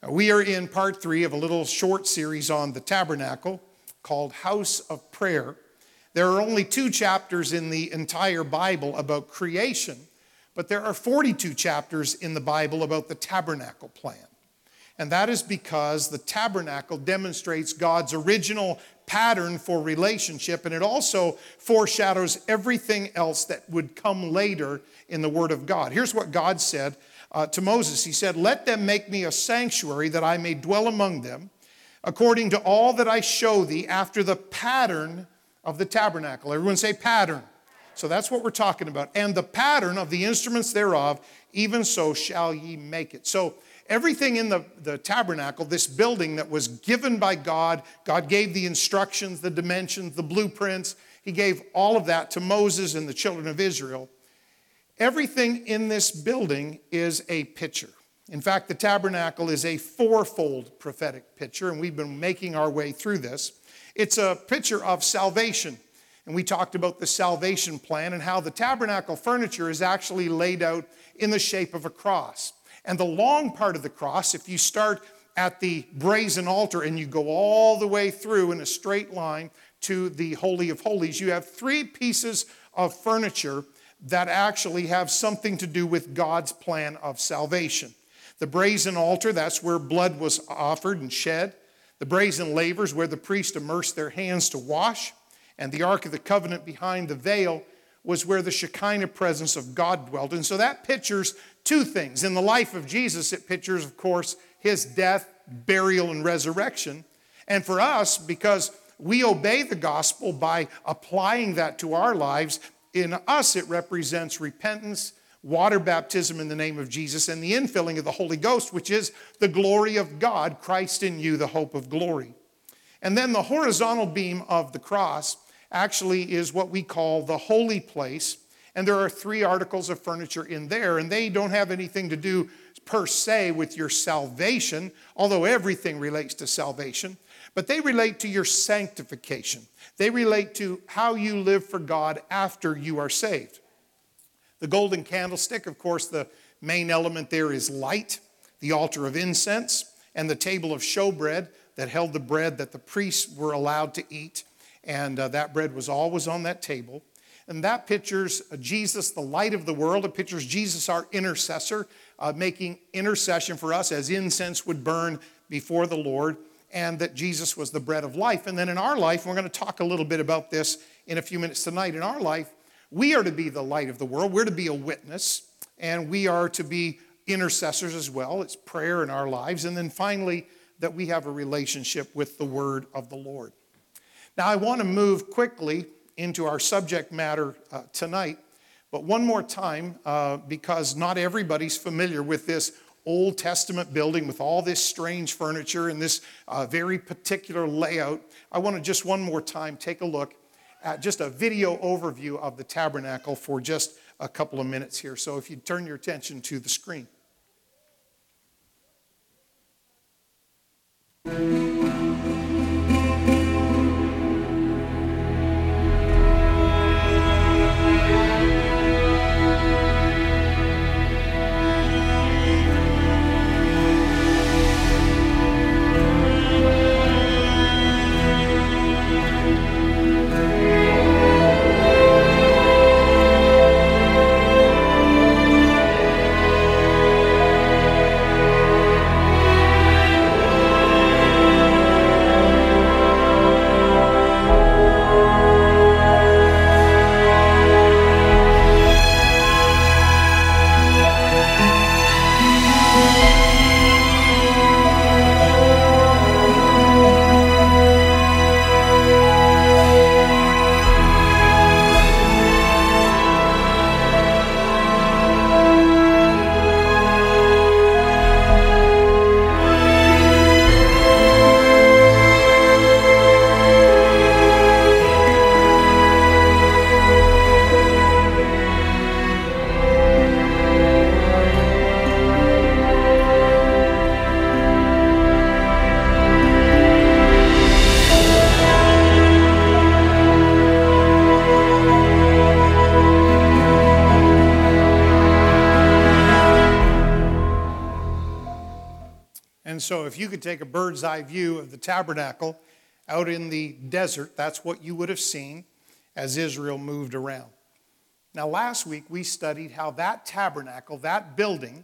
Uh, we are in part three of a little short series on the tabernacle called House of Prayer. There are only two chapters in the entire Bible about creation, but there are 42 chapters in the Bible about the tabernacle plan. And that is because the tabernacle demonstrates God's original pattern for relationship, and it also foreshadows everything else that would come later in the Word of God. Here's what God said uh, to Moses. He said, Let them make me a sanctuary that I may dwell among them, according to all that I show thee, after the pattern of the tabernacle. Everyone say pattern. So that's what we're talking about. And the pattern of the instruments thereof, even so shall ye make it. So everything in the, the tabernacle, this building that was given by God, God gave the instructions, the dimensions, the blueprints. He gave all of that to Moses and the children of Israel. Everything in this building is a picture. In fact, the tabernacle is a fourfold prophetic picture, and we've been making our way through this. It's a picture of salvation. And we talked about the salvation plan and how the tabernacle furniture is actually laid out in the shape of a cross. And the long part of the cross, if you start at the brazen altar and you go all the way through in a straight line to the Holy of Holies, you have three pieces of furniture that actually have something to do with God's plan of salvation. The brazen altar, that's where blood was offered and shed. The brazen lavers, where the priest immersed their hands to wash. And the Ark of the Covenant behind the veil was where the Shekinah presence of God dwelt. And so that pictures two things. In the life of Jesus, it pictures, of course, his death, burial, and resurrection. And for us, because we obey the gospel by applying that to our lives, in us, it represents repentance, water baptism in the name of Jesus, and the infilling of the Holy Ghost, which is the glory of God, Christ in you, the hope of glory. And then the horizontal beam of the cross actually is what we call the holy place. And there are three articles of furniture in there, and they don't have anything to do per se with your salvation, although everything relates to salvation, but they relate to your sanctification. They relate to how you live for God after you are saved. The golden candlestick, of course, the main element there is light, the altar of incense, and the table of showbread that held the bread that the priests were allowed to eat. And uh, that bread was always on that table. And that pictures Jesus, the light of the world. It pictures Jesus, our intercessor, uh, making intercession for us as incense would burn before the Lord and that Jesus was the bread of life. And then in our life, we're going to talk a little bit about this in a few minutes tonight. In our life, we are to be the light of the world, we're to be a witness, and we are to be intercessors as well. It's prayer in our lives. And then finally, that we have a relationship with the word of the Lord. Now, I want to move quickly into our subject matter uh, tonight, but one more time, uh, because not everybody's familiar with this Old Testament building with all this strange furniture and this uh, very particular layout, I want to just one more time take a look at just a video overview of the tabernacle for just a couple of minutes here. So if you turn your attention to the screen. Could take a bird's eye view of the tabernacle out in the desert, that's what you would have seen as Israel moved around. Now, last week we studied how that tabernacle, that building,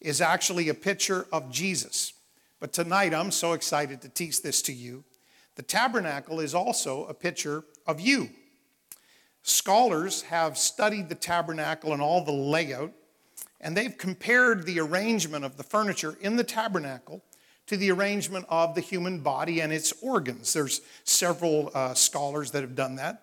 is actually a picture of Jesus. But tonight I'm so excited to teach this to you. The tabernacle is also a picture of you. Scholars have studied the tabernacle and all the layout, and they've compared the arrangement of the furniture in the tabernacle to the arrangement of the human body and its organs. There's several uh, scholars that have done that.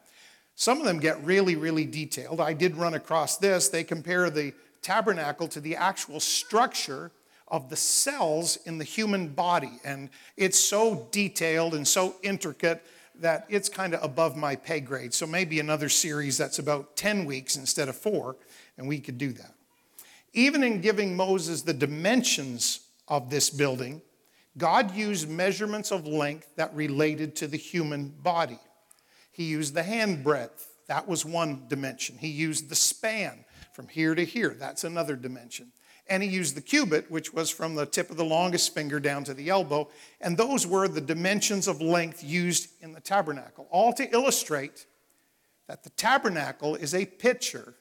Some of them get really, really detailed. I did run across this. They compare the tabernacle to the actual structure of the cells in the human body. And it's so detailed and so intricate that it's kind of above my pay grade. So maybe another series that's about 10 weeks instead of four, and we could do that. Even in giving Moses the dimensions of this building, God used measurements of length that related to the human body. He used the hand breadth, that was one dimension. He used the span from here to here, that's another dimension. And he used the cubit, which was from the tip of the longest finger down to the elbow. And those were the dimensions of length used in the tabernacle, all to illustrate that the tabernacle is a picture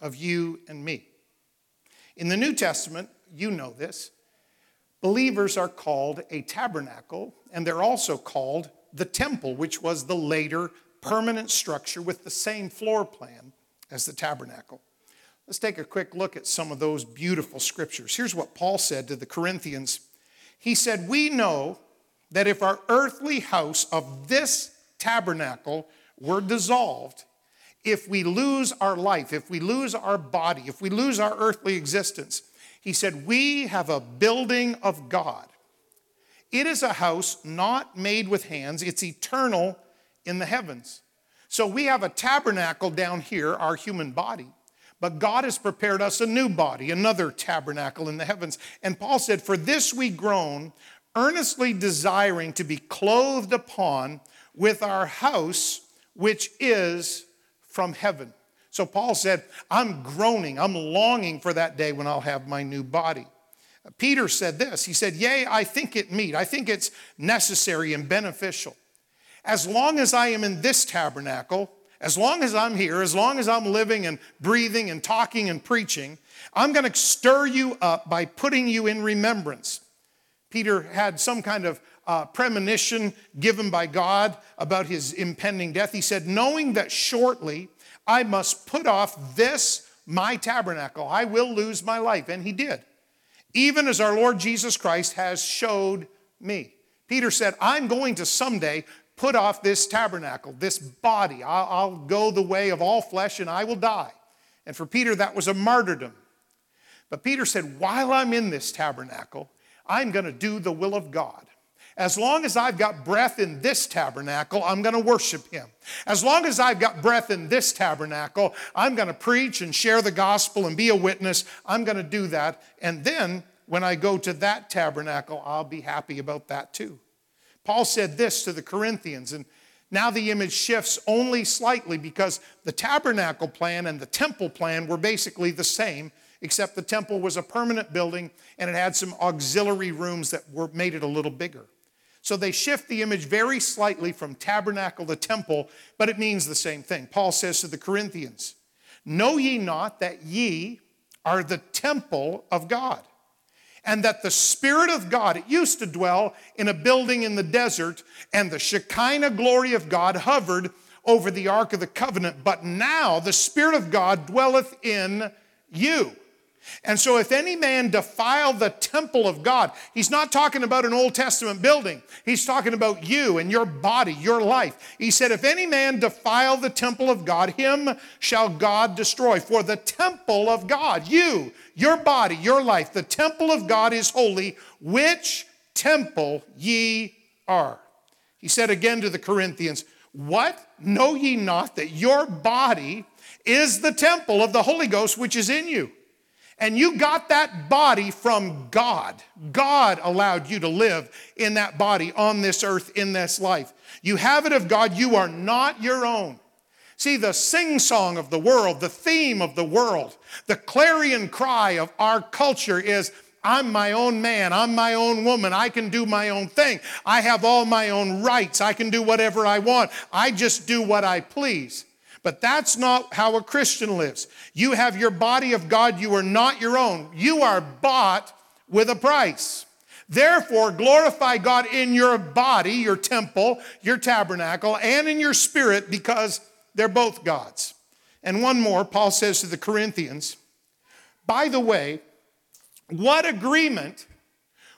of you and me. In the New Testament, you know this, believers are called a tabernacle, and they're also called the temple, which was the later permanent structure with the same floor plan as the tabernacle. Let's take a quick look at some of those beautiful scriptures. Here's what Paul said to the Corinthians He said, We know that if our earthly house of this tabernacle were dissolved, if we lose our life, if we lose our body, if we lose our earthly existence, he said, We have a building of God. It is a house not made with hands, it's eternal in the heavens. So we have a tabernacle down here, our human body. But God has prepared us a new body, another tabernacle in the heavens. And Paul said, For this we groan, earnestly desiring to be clothed upon with our house, which is from heaven. So Paul said, I'm groaning, I'm longing for that day when I'll have my new body. Peter said this He said, Yea, I think it meet, I think it's necessary and beneficial. As long as I am in this tabernacle, as long as I'm here, as long as I'm living and breathing and talking and preaching, I'm going to stir you up by putting you in remembrance. Peter had some kind of uh, premonition given by God about his impending death. He said, Knowing that shortly I must put off this, my tabernacle, I will lose my life. And he did, even as our Lord Jesus Christ has showed me. Peter said, I'm going to someday put off this tabernacle, this body. I'll, go the way of all flesh and I will die. And for Peter, that was a martyrdom. But Peter said, While I'm in this tabernacle, I'm going to do the will of God. As long as I've got breath in this tabernacle, I'm going to worship Him. As long as I've got breath in this tabernacle, I'm going to preach and share the gospel and be a witness. I'm going to do that. And then when I go to that tabernacle, I'll be happy about that too. Paul said this to the Corinthians, and now the image shifts only slightly because the tabernacle plan and the temple plan were basically the same, except the temple was a permanent building and it had some auxiliary rooms that were, made it a little bigger. So they shift the image very slightly from tabernacle to temple, but it means the same thing. Paul says to the Corinthians, Know ye not that ye are the temple of God? and that the Spirit of God, it used to dwell in a building in the desert, and the Shekinah glory of God hovered over the Ark of the Covenant, but now the Spirit of God dwelleth in you. And so, if any man defile the temple of God, he's not talking about an Old Testament building. He's talking about you and your body, your life. He said, If any man defile the temple of God, him shall God destroy. For the temple of God, you, your body, your life, the temple of God is holy, which temple ye are. He said again to the Corinthians, What? Know ye not that your body is the temple of the Holy Ghost which is in you? And you got that body from God. God allowed you to live in that body on this earth, in this life. You have it of God. You are not your own. See, the sing song of the world, the theme of the world, the clarion cry of our culture is I'm my own man. I'm my own woman. I can do my own thing. I have all my own rights. I can do whatever I want. I just do what I please. But that's not how a Christian lives. You have your body of God. You are not your own. You are bought with a price. Therefore, glorify God in your body, your temple, your tabernacle, and in your spirit because they're both God's. And one more, Paul says to the Corinthians, by the way, what agreement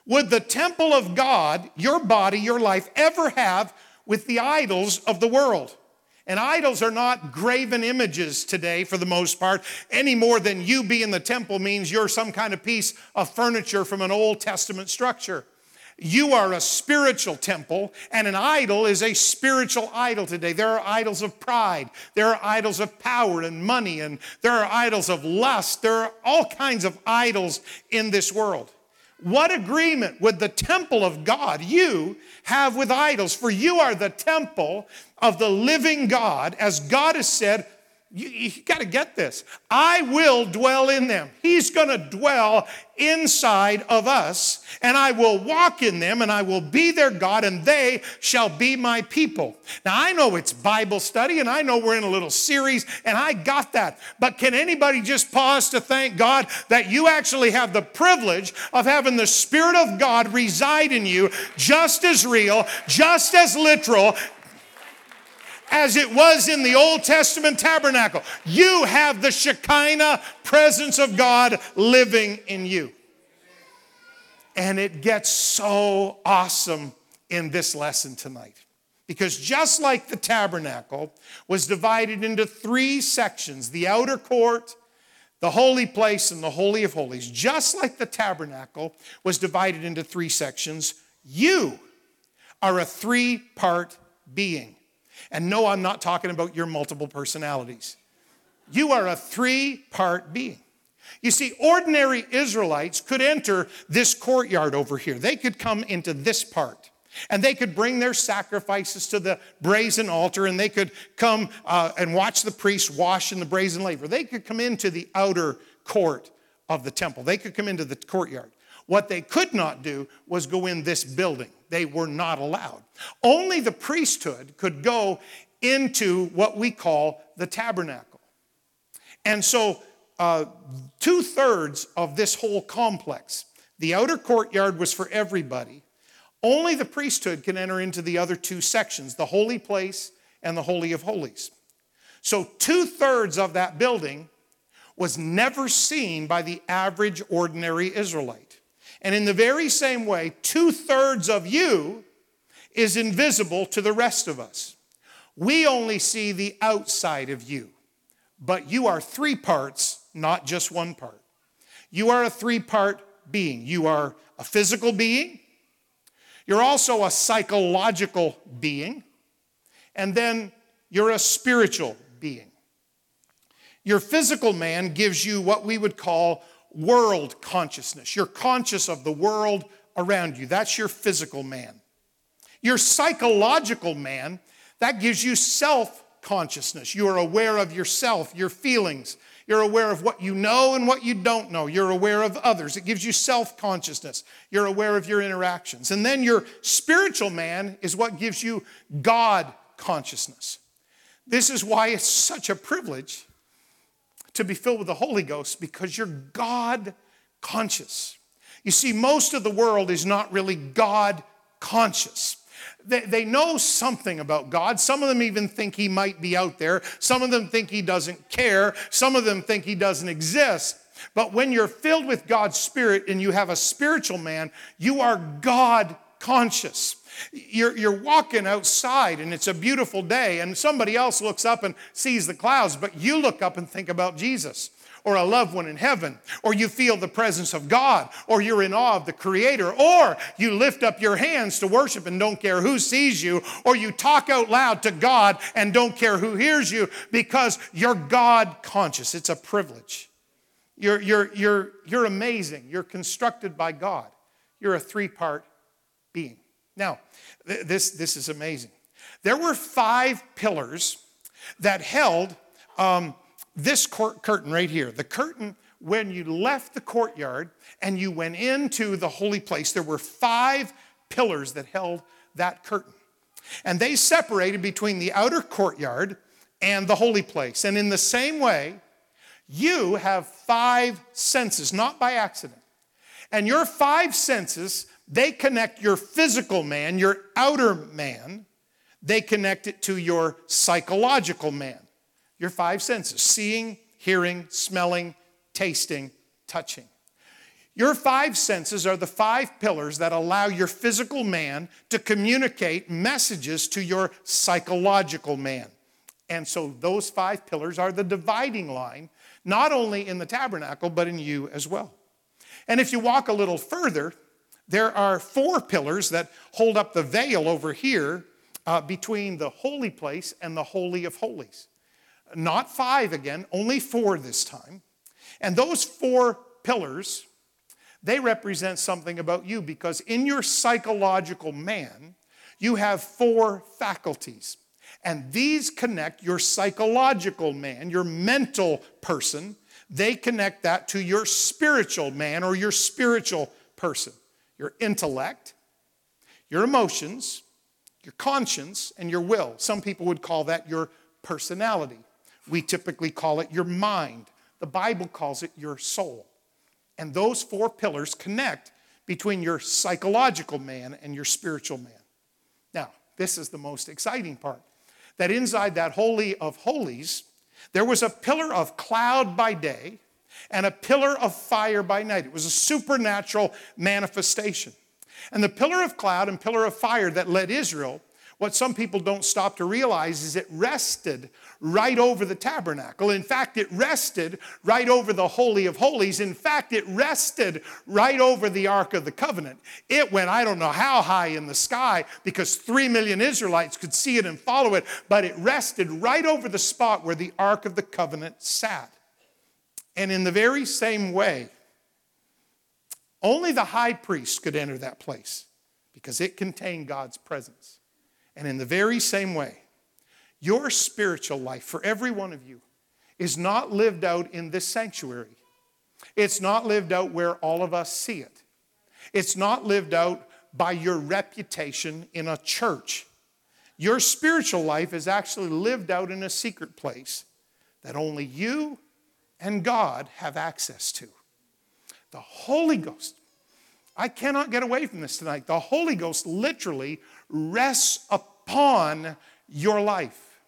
would the temple of God, your body, your life, ever have with the idols of the world? And idols are not graven images today for the most part, any more than you being in the temple means you're some kind of piece of furniture from an Old Testament structure. You are a spiritual temple, and an idol is a spiritual idol today. There are idols of pride, there are idols of power and money, and there are idols of lust. There are all kinds of idols in this world. What agreement would the temple of God, you, have with idols? For you are the temple of the living God, as God has said, you, you got to get this. I will dwell in them. He's going to dwell inside of us, and I will walk in them, and I will be their God, and they shall be my people. Now, I know it's Bible study, and I know we're in a little series, and I got that. But can anybody just pause to thank God that you actually have the privilege of having the Spirit of God reside in you, just as real, just as literal, as it was in the Old Testament tabernacle. You have the Shekinah presence of God living in you. And it gets so awesome in this lesson tonight. Because just like the tabernacle was divided into three sections the outer court, the holy place, and the Holy of Holies, just like the tabernacle was divided into three sections, you are a three part being. And no, I'm not talking about your multiple personalities. You are a three part being. You see, ordinary Israelites could enter this courtyard over here. They could come into this part. And they could bring their sacrifices to the brazen altar, and they could come uh, and watch the priests wash in the brazen laver. They could come into the outer court of the temple. They could come into the courtyard. What they could not do was go in this building. They were not allowed. Only the priesthood could go into what we call the tabernacle. And so, uh, two thirds of this whole complex, the outer courtyard was for everybody. Only the priesthood can enter into the other two sections, the holy place and the Holy of Holies. So, two thirds of that building was never seen by the average ordinary Israelite. And in the very same way, two thirds of you is invisible to the rest of us. We only see the outside of you, but you are three parts, not just one part. You are a three part being. You are a physical being, you're also a psychological being, and then you're a spiritual being. Your physical man gives you what we would call world consciousness. You're conscious of the world around you. That's your physical man. Your psychological man, that gives you self consciousness. You are aware of yourself, your feelings. You're aware of what you know and what you don't know. You're aware of others. It gives you self consciousness. You're aware of your interactions. And then your spiritual man is what gives you God consciousness. This is why it's such a privilege to be filled with the Holy Ghost because you're God conscious. You see, most of the world is not really God conscious. They, they know something about God. Some of them even think He might be out there. Some of them think He doesn't care. Some of them think He doesn't exist. But when you're filled with God's Spirit and you have a spiritual man, you are God conscious. You're, you're walking outside and it's a beautiful day, and somebody else looks up and sees the clouds, but you look up and think about Jesus or a loved one in heaven, or you feel the presence of God, or you're in awe of the Creator, or you lift up your hands to worship and don't care who sees you, or you talk out loud to God and don't care who hears you because you're God conscious. It's a privilege. You're, you're, you're, you're amazing. You're constructed by God. You're a three part. Now, th- this, this is amazing. There were five pillars that held um, this cur- curtain right here. The curtain when you left the courtyard and you went into the holy place, there were five pillars that held that curtain. And they separated between the outer courtyard and the holy place. And in the same way, you have five senses, not by accident. And your five senses, they connect your physical man, your outer man, they connect it to your psychological man, your five senses seeing, hearing, smelling, tasting, touching. Your five senses are the five pillars that allow your physical man to communicate messages to your psychological man. And so those five pillars are the dividing line, not only in the tabernacle, but in you as well. And if you walk a little further, there are four pillars that hold up the veil over here uh, between the holy place and the Holy of Holies. Not five again, only four this time. And those four pillars, they represent something about you because in your psychological man, you have four faculties. And these connect your psychological man, your mental person. They connect that to your spiritual man or your spiritual person, your intellect, your emotions, your conscience, and your will. Some people would call that your personality. We typically call it your mind. The Bible calls it your soul. And those four pillars connect between your psychological man and your spiritual man. Now, this is the most exciting part that inside that Holy of Holies, there was a pillar of cloud by day and a pillar of fire by night. It was a supernatural manifestation. And the pillar of cloud and pillar of fire that led Israel what some people don't stop to realize is it rested right over the tabernacle. In fact, it rested right over the Holy of Holies. In fact, it rested right over the Ark of the Covenant. It went, I don't know how high in the sky because three million Israelites could see it and follow it, but it rested right over the spot where the Ark of the Covenant sat. And in the very same way, only the high priest could enter that place because it contained God's presence. And in the very same way, your spiritual life for every one of you is not lived out in this sanctuary. It's not lived out where all of us see it. It's not lived out by your reputation in a church. Your spiritual life is actually lived out in a secret place that only you and God have access to. The Holy Ghost. I cannot get away from this tonight. The Holy Ghost literally rests upon your life.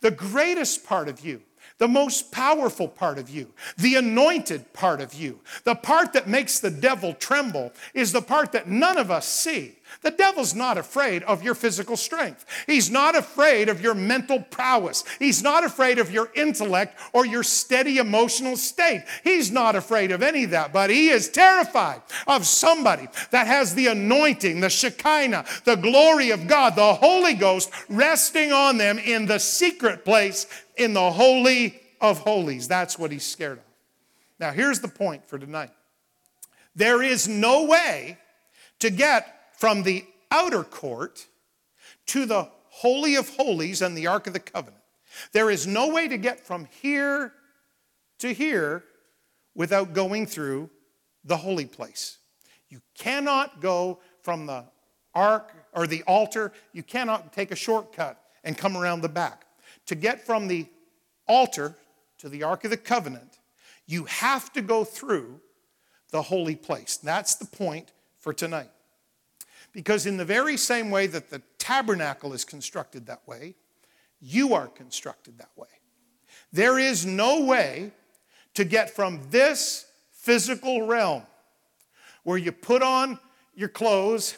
The greatest part of you the most powerful part of you, the anointed part of you, the part that makes the devil tremble, is the part that none of us see. The devil's not afraid of your physical strength. He's not afraid of your mental prowess. He's not afraid of your intellect or your steady emotional state. He's not afraid of any of that, but he is terrified of somebody that has the anointing, the Shekinah, the glory of God, the Holy Ghost resting on them in the secret place in the Holy of Holies. That's what he's scared of. Now, here's the point for tonight there is no way to get from the outer court to the Holy of Holies and the Ark of the Covenant. There is no way to get from here to here without going through the holy place. You cannot go from the ark or the altar, you cannot take a shortcut and come around the back to get from the altar to the Ark of the Covenant, you have to go through the holy place. That's the point for tonight. Because, in the very same way that the tabernacle is constructed that way, you are constructed that way. There is no way to get from this physical realm where you put on your clothes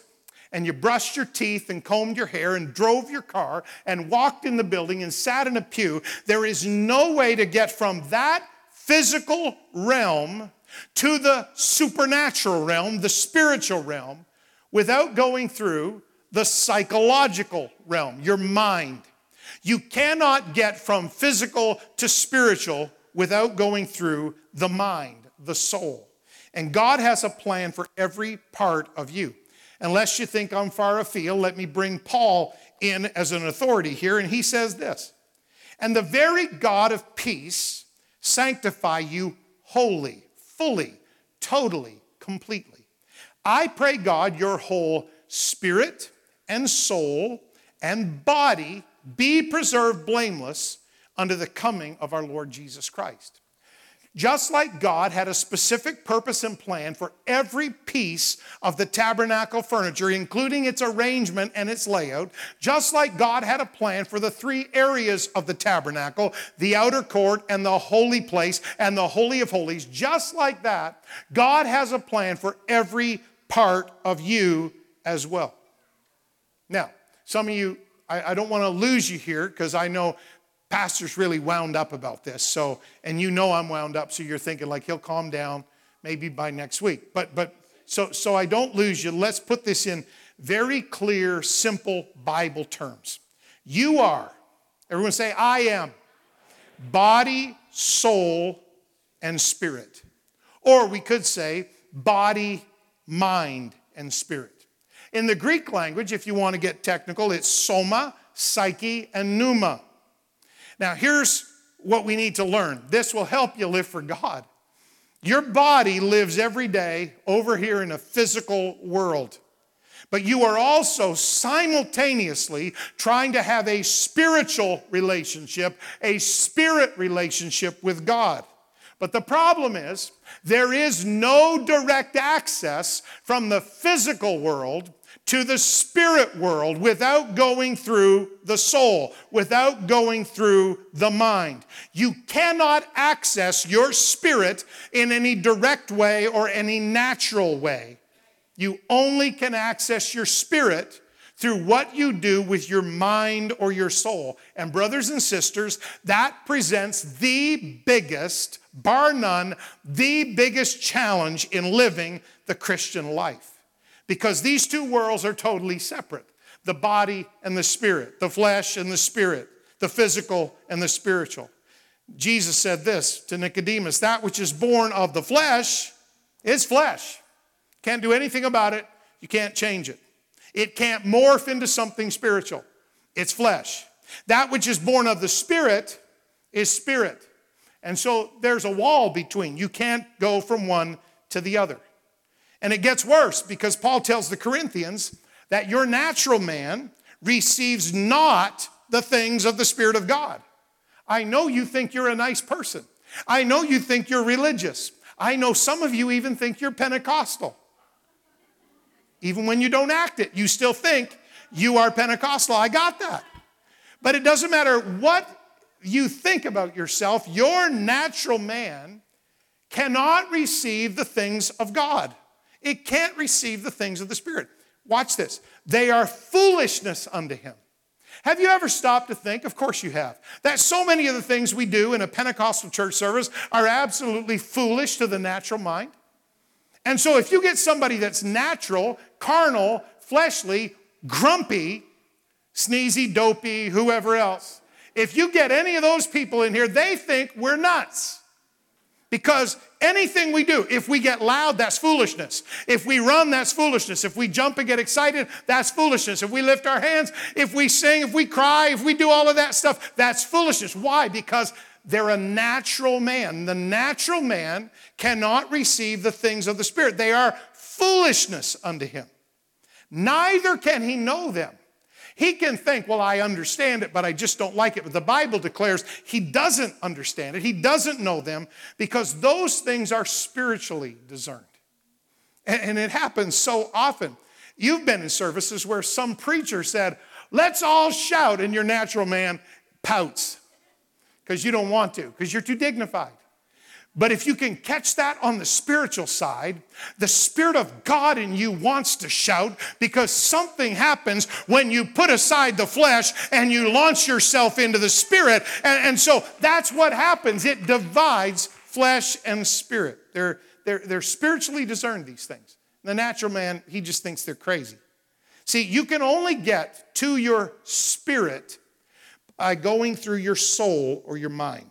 and you brushed your teeth and combed your hair and drove your car and walked in the building and sat in a pew, there is no way to get from that physical realm to the supernatural realm, the spiritual realm, without going through the psychological realm, your mind. You cannot get from physical to spiritual without going through the mind, the soul. And God has a plan for every part of you. Unless you think I'm far afield, let me bring Paul in as an authority here. And he says this And the very God of peace sanctify you wholly, fully, totally, completely. I pray, God, your whole spirit and soul and body be preserved blameless under the coming of our Lord Jesus Christ. Just like God had a specific purpose and plan for every piece of the tabernacle furniture, including its arrangement and its layout, just like God had a plan for the three areas of the tabernacle the outer court and the holy place and the Holy of Holies, just like that, God has a plan for every part of you as well. Now, some of you, I, I don't want to lose you here because I know pastor's really wound up about this. So, and you know I'm wound up, so you're thinking like he'll calm down maybe by next week. But but so so I don't lose you. Let's put this in very clear, simple Bible terms. You are, everyone say, I am body, soul, and spirit. Or we could say body, mind, and spirit. In the Greek language, if you want to get technical, it's soma, psyche, and pneuma. Now, here's what we need to learn this will help you live for God. Your body lives every day over here in a physical world. But you are also simultaneously trying to have a spiritual relationship, a spirit relationship with God. But the problem is, there is no direct access from the physical world to the spirit world without going through the soul, without going through the mind. You cannot access your spirit in any direct way or any natural way. You only can access your spirit through what you do with your mind or your soul. And, brothers and sisters, that presents the biggest, bar none, the biggest challenge in living the Christian life because these two worlds are totally separate the body and the spirit, the flesh and the spirit, the physical and the spiritual. Jesus said this to Nicodemus that which is born of the flesh is flesh. Can't do anything about it, you can't change it. It can't morph into something spiritual, it's flesh. That which is born of the spirit is spirit. And so there's a wall between. You can't go from one to the other. And it gets worse because Paul tells the Corinthians that your natural man receives not the things of the Spirit of God. I know you think you're a nice person. I know you think you're religious. I know some of you even think you're Pentecostal. Even when you don't act it, you still think you are Pentecostal. I got that. But it doesn't matter what you think about yourself, your natural man cannot receive the things of God. It can't receive the things of the Spirit. Watch this. They are foolishness unto him. Have you ever stopped to think? Of course you have. That so many of the things we do in a Pentecostal church service are absolutely foolish to the natural mind. And so if you get somebody that's natural, carnal, fleshly, grumpy, sneezy, dopey, whoever else, if you get any of those people in here, they think we're nuts. Because anything we do, if we get loud, that's foolishness. If we run, that's foolishness. If we jump and get excited, that's foolishness. If we lift our hands, if we sing, if we cry, if we do all of that stuff, that's foolishness. Why? Because they're a natural man. The natural man cannot receive the things of the Spirit, they are foolishness unto him. Neither can he know them he can think, well, I understand it, but I just don't like it. But the Bible declares he doesn't understand it, he doesn't know them because those things are spiritually discerned. And, it happens so often. You've been in services where some preacher said, let's all shout, and your natural man pouts because you don't want to, because you're too dignified. But if you can catch that on the spiritual side, the Spirit of God in you wants to shout because something happens when you put aside the flesh and you launch yourself into the Spirit. And, and so that's what happens. It divides flesh and spirit. They're, they're, they're spiritually discerned, these things. The natural man, he just thinks they're crazy. See, you can only get to your spirit by going through your soul or your mind.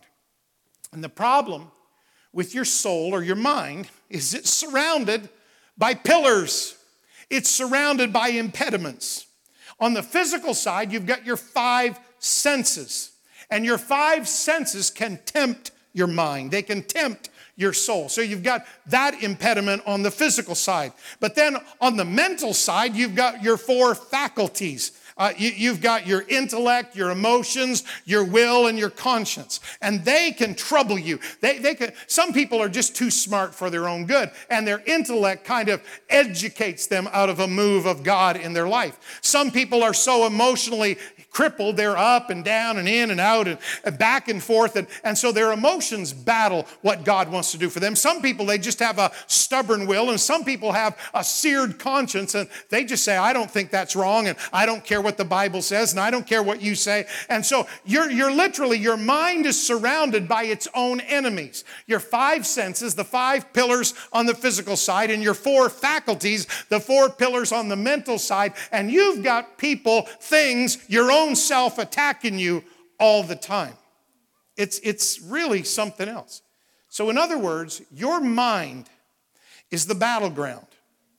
And the problem with your soul or your mind is it's surrounded by pillars, it's surrounded by impediments. On the physical side, you've got your five senses, and your five senses can tempt your mind, they can tempt your soul. So you've got that impediment on the physical side. But then on the mental side, you've got your four faculties. Uh, you, have got your intellect, your emotions, your will, and your conscience. And they can trouble you. They, they can, some people are just too smart for their own good, and their intellect kind of educates them out of a move of God in their life. Some people are so emotionally crippled. They're up and down and in and out and, back and forth. And, and so their emotions battle what God wants to do for them. Some people, they just have a stubborn will, and some people have a seared conscience, and they just say, I don't think that's wrong, and I don't care what the Bible says, and I don't care what you say. And so you're, you're literally, your mind is surrounded by its own enemies. Your five senses, the five pillars on the physical side, and your four faculties, the four pillars on the mental side, and you've got people, things, your own own self attacking you all the time. It's, it's really something else. So, in other words, your mind is the battleground.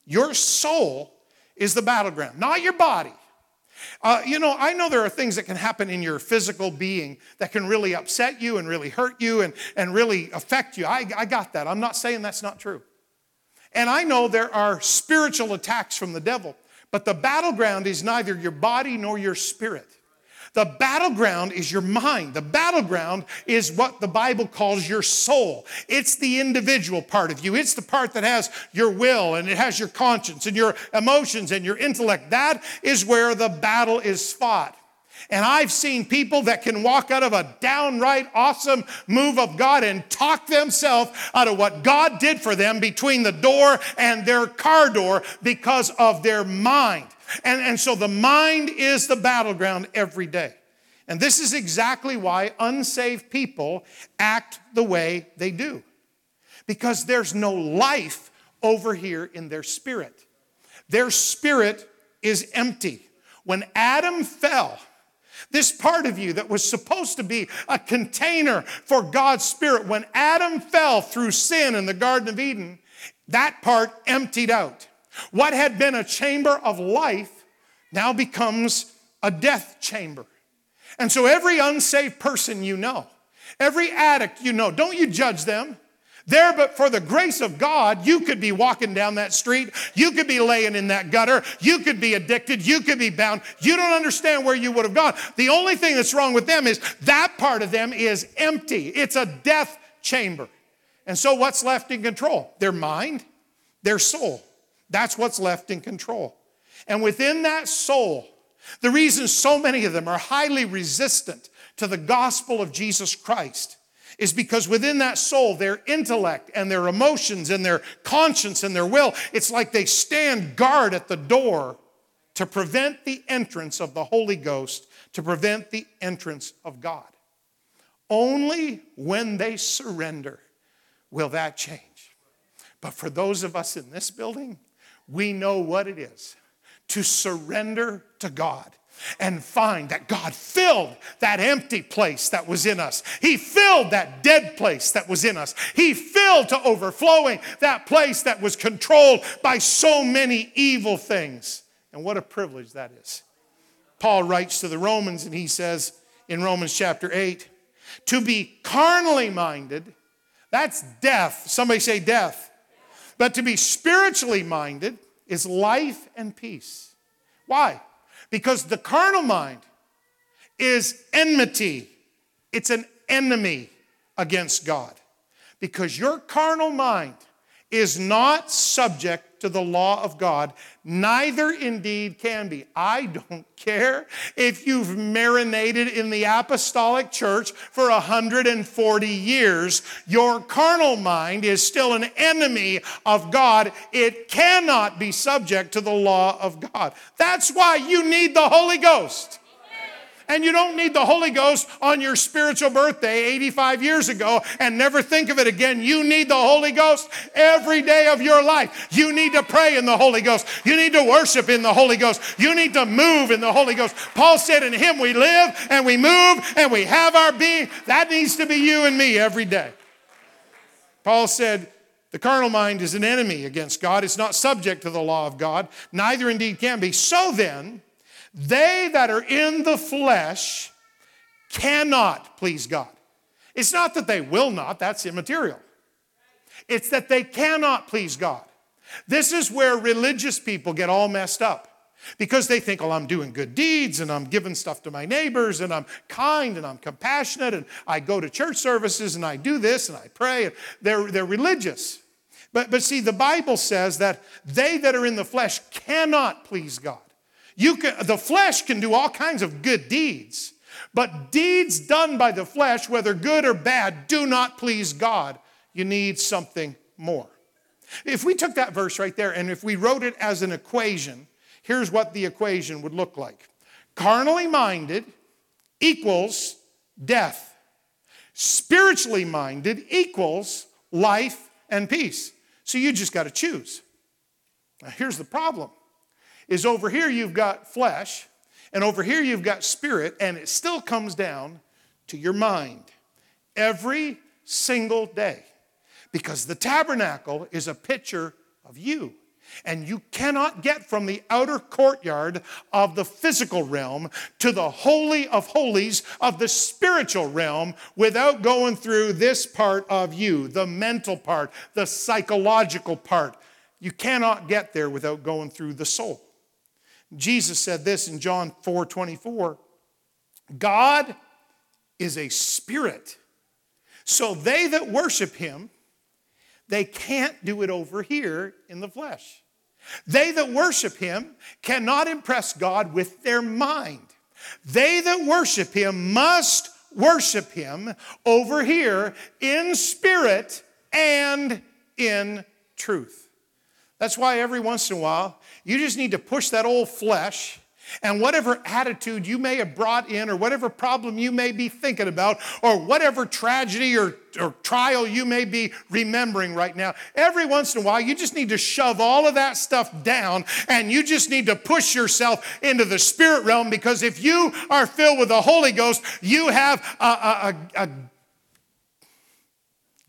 Your soul is the battleground, not your body. Uh, you know, I know there are things that can happen in your physical being that can really upset you and really hurt you and, and really affect you. I, I got that. I'm not saying that's not true. And I know there are spiritual attacks from the devil. But the battleground is neither your body nor your spirit. The battleground is your mind. The battleground is what the Bible calls your soul. It's the individual part of you. It's the part that has your will and it has your conscience and your emotions and your intellect. That is where the battle is fought. And I've seen people that can walk out of a downright awesome move of God and talk themselves out of what God did for them between the door and their car door because of their mind. And, and so the mind is the battleground every day. And this is exactly why unsaved people act the way they do. Because there's no life over here in their spirit. Their spirit is empty. When Adam fell, this part of you that was supposed to be a container for God's Spirit, when Adam fell through sin in the Garden of Eden, that part emptied out. What had been a chamber of life now becomes a death chamber. And so every unsaved person you know, every addict you know, don't you judge them. There, but for the grace of God, you could be walking down that street. You could be laying in that gutter. You could be addicted. You could be bound. You don't understand where you would have gone. The only thing that's wrong with them is that part of them is empty. It's a death chamber. And so, what's left in control? Their mind, their soul. That's what's left in control. And within that soul, the reason so many of them are highly resistant to the gospel of Jesus Christ is because within that soul, their intellect and their emotions and their conscience and their will, it's like they stand guard at the door to prevent the entrance of the Holy Ghost, to prevent the entrance of God. Only when they surrender will that change. But for those of us in this building, we know what it is to surrender to God and find that God filled that empty place that was in us. He filled that dead place that was in us. He filled to overflowing that place that was controlled by so many evil things. And what a privilege that is. Paul writes to the Romans and he says in Romans chapter 8, to be carnally minded, that's death. Somebody say death. But to be spiritually minded is life and peace. Why? Because the carnal mind is enmity, it's an enemy against God. Because your carnal mind is not subject to the law of God, neither indeed can be. I don't care if you've marinated in the apostolic church for 140 years, your carnal mind is still an enemy of God. It cannot be subject to the law of God. That's why you need the Holy Ghost. And you don't need the Holy Ghost on your spiritual birthday 85 years ago and never think of it again. You need the Holy Ghost every day of your life. You need to pray in the Holy Ghost. You need to worship in the Holy Ghost. You need to move in the Holy Ghost. Paul said, In Him we live and we move and we have our being. That needs to be you and me every day. Paul said, the carnal mind is an enemy against God. It's not subject to the law of God, neither indeed can be. So then, they that are in the flesh cannot please God. It's not that they will not, that's immaterial. It's that they cannot please God. This is where religious people get all messed up because they think, well, I'm doing good deeds and I'm giving stuff to my neighbors and I'm kind and I'm compassionate and I go to church services and I do this and I pray. And they're, they're religious. But, but see, the Bible says that they that are in the flesh cannot please God. You can, the flesh can do all kinds of good deeds, but deeds done by the flesh, whether good or bad, do not please God. You need something more. If we took that verse right there and if we wrote it as an equation, here's what the equation would look like carnally minded equals death, spiritually minded equals life and peace. So you just got to choose. Now, here's the problem is over here you've got flesh and over here you've got spirit and it still comes down to your mind every single day because the tabernacle is a picture of you and you cannot get from the outer courtyard of the physical realm to the Holy of Holies of the spiritual realm without going through this part of you, the mental part, the psychological part. You cannot get there without going through the soul. Jesus said this in John 4 24 God is a spirit. So they that worship him, they can't do it over here in the flesh. They that worship him cannot impress God with their mind. They that worship him must worship him over here in spirit and in truth. That's why every once in a while, you just need to push that old flesh and whatever attitude you may have brought in, or whatever problem you may be thinking about, or whatever tragedy or, or trial you may be remembering right now, every once in a while, you just need to shove all of that stuff down and you just need to push yourself into the spirit realm because if you are filled with the Holy Ghost, you have a, a, a, a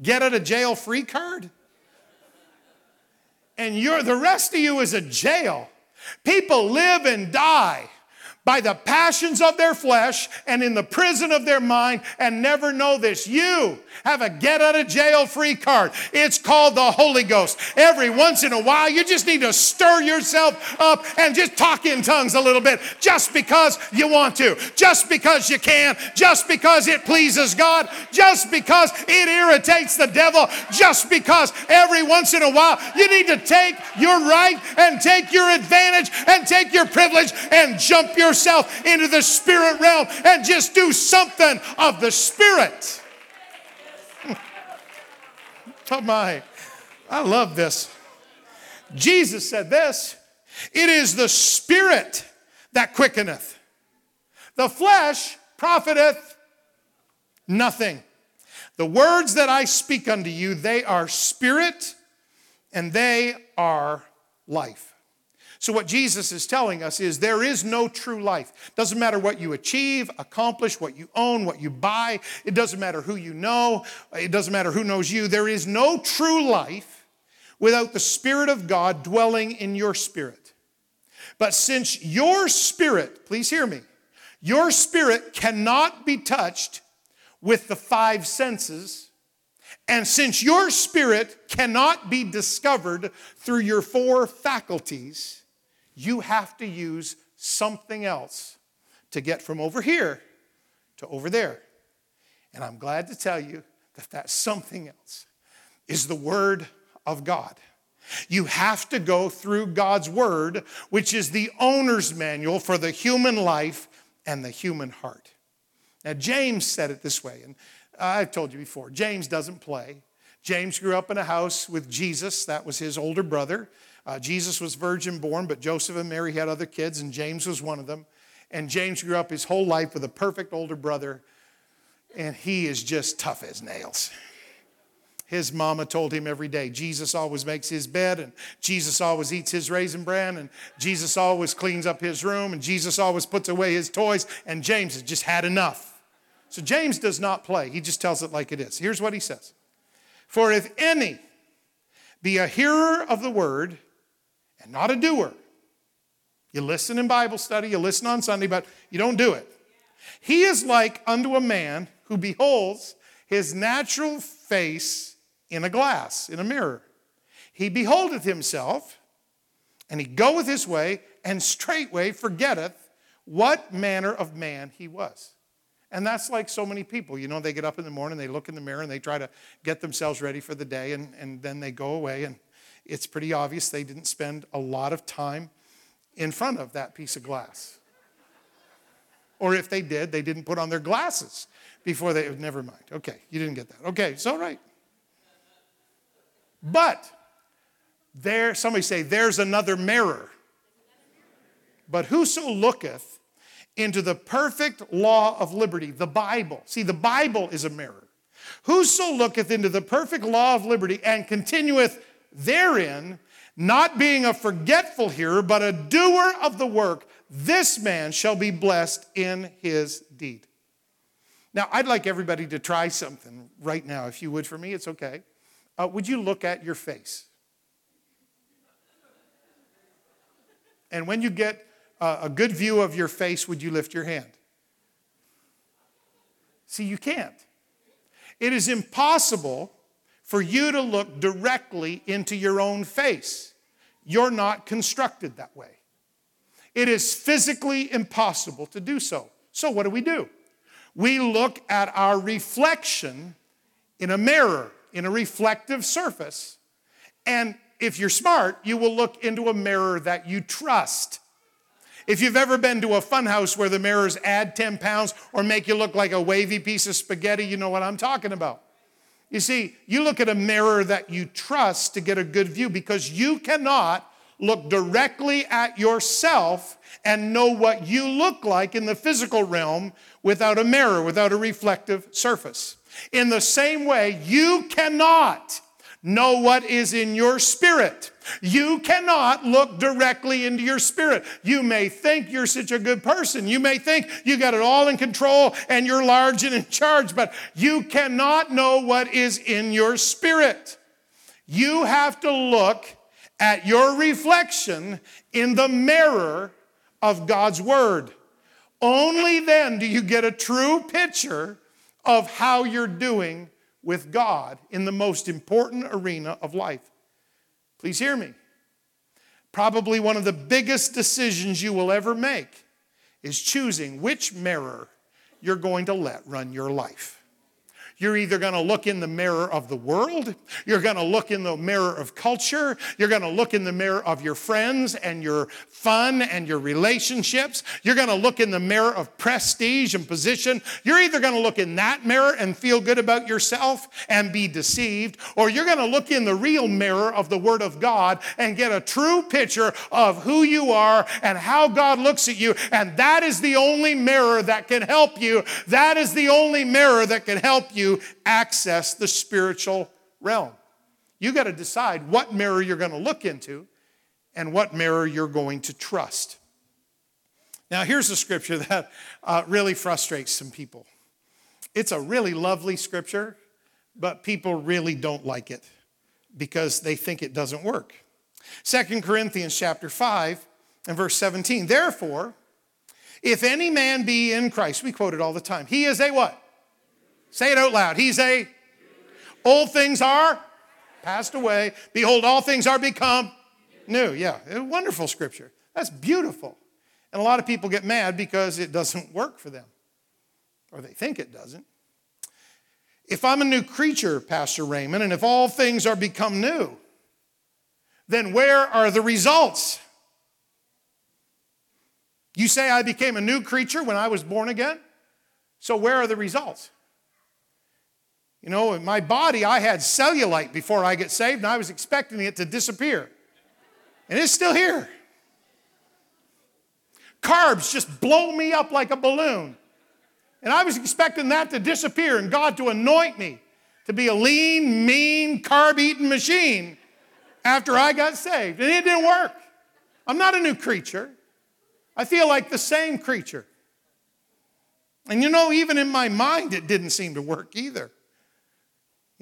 get out of jail free card. And you're, the rest of you is a jail. People live and die by the passions of their flesh and in the prison of their mind and never know this. You have a get out of jail free card. It's called the Holy Ghost. Every once in a while, you just need to stir yourself up and just talk in tongues a little bit just because you want to, just because you can, just because it pleases God, just because it irritates the devil, just because every once in a while you need to take your right and take your advantage and take your privilege and jump your yourself into the spirit realm and just do something of the spirit. oh my, I love this. Jesus said this it is the spirit that quickeneth, the flesh profiteth nothing. The words that I speak unto you, they are spirit and they are life. So, what Jesus is telling us is there is no true life. Doesn't matter what you achieve, accomplish, what you own, what you buy. It doesn't matter who you know. It doesn't matter who knows you. There is no true life without the Spirit of God dwelling in your spirit. But since your spirit, please hear me, your spirit cannot be touched with the five senses. And since your spirit cannot be discovered through your four faculties, you have to use something else to get from over here to over there. And I'm glad to tell you that that something else is the Word of God. You have to go through God's Word, which is the owner's manual for the human life and the human heart. Now, James said it this way, and I've told you before James doesn't play. James grew up in a house with Jesus, that was his older brother. Uh, Jesus was virgin born, but Joseph and Mary had other kids, and James was one of them. And James grew up his whole life with a perfect older brother, and he is just tough as nails. His mama told him every day, Jesus always makes his bed, and Jesus always eats his raisin bran, and Jesus always cleans up his room, and Jesus always puts away his toys, and James has just had enough. So James does not play, he just tells it like it is. Here's what he says For if any be a hearer of the word and not a doer. You listen in Bible study, you listen on Sunday, but you don't do it. He is like unto a man who beholds his natural face in a glass, in a mirror. He beholdeth himself, and he goeth his way, and straightway forgetteth what manner of man he was. And that's like so many people. You know, they get up in the morning, they look in the mirror, and they try to get themselves ready for the day, and, and then they go away. And it's pretty obvious they didn't spend a lot of time in front of that piece of glass. Or if they did, they didn't put on their glasses before they, never mind. Okay, you didn't get that. Okay, so right. But there, somebody say, there's another mirror. But whoso looketh into the perfect law of liberty, the Bible. See, the Bible is a mirror. Whoso looketh into the perfect law of liberty and continueth therein, not being a forgetful hearer, but a doer of the work, this man shall be blessed in his deed. Now, I'd like everybody to try something right now, if you would for me, it's okay. Uh, would you look at your face? And when you get uh, a good view of your face, would you lift your hand? See, you can't. It is impossible for you to look directly into your own face. You're not constructed that way. It is physically impossible to do so. So, what do we do? We look at our reflection in a mirror, in a reflective surface. And if you're smart, you will look into a mirror that you trust. If you've ever been to a funhouse where the mirrors add 10 pounds or make you look like a wavy piece of spaghetti, you know what I'm talking about. You see, you look at a mirror that you trust to get a good view because you cannot look directly at yourself and know what you look like in the physical realm without a mirror, without a reflective surface. In the same way, you cannot know what is in your spirit. You cannot look directly into your spirit. You may think you're such a good person. You may think you got it all in control and you're large and in charge, but you cannot know what is in your spirit. You have to look at your reflection in the mirror of God's Word. Only then do you get a true picture of how you're doing with God in the most important arena of life. Please hear me. Probably one of the biggest decisions you will ever make is choosing which mirror you're going to let run your life. You're either going to look in the mirror of the world, you're going to look in the mirror of culture, you're going to look in the mirror of your friends and your fun and your relationships, you're going to look in the mirror of prestige and position. You're either going to look in that mirror and feel good about yourself and be deceived, or you're going to look in the real mirror of the Word of God and get a true picture of who you are and how God looks at you. And that is the only mirror that can help you. That is the only mirror that can help you you access the spiritual realm. You got to decide what mirror you're going to look into and what mirror you're going to trust. Now, here's a scripture that uh, really frustrates some people. It's a really lovely scripture, but people really don't like it because they think it doesn't work. Second Corinthians chapter 5 and verse 17. Therefore, if any man be in Christ, we quote it all the time. He is a what? Say it out loud. He's a old things are passed away. Behold, all things are become new. Yeah, a wonderful scripture. That's beautiful. And a lot of people get mad because it doesn't work for them, or they think it doesn't. If I'm a new creature, Pastor Raymond, and if all things are become new, then where are the results? You say I became a new creature when I was born again? So where are the results? You know, in my body, I had cellulite before I get saved, and I was expecting it to disappear. And it's still here. Carbs just blow me up like a balloon. And I was expecting that to disappear and God to anoint me to be a lean, mean, carb eating machine after I got saved. And it didn't work. I'm not a new creature. I feel like the same creature. And you know, even in my mind, it didn't seem to work either.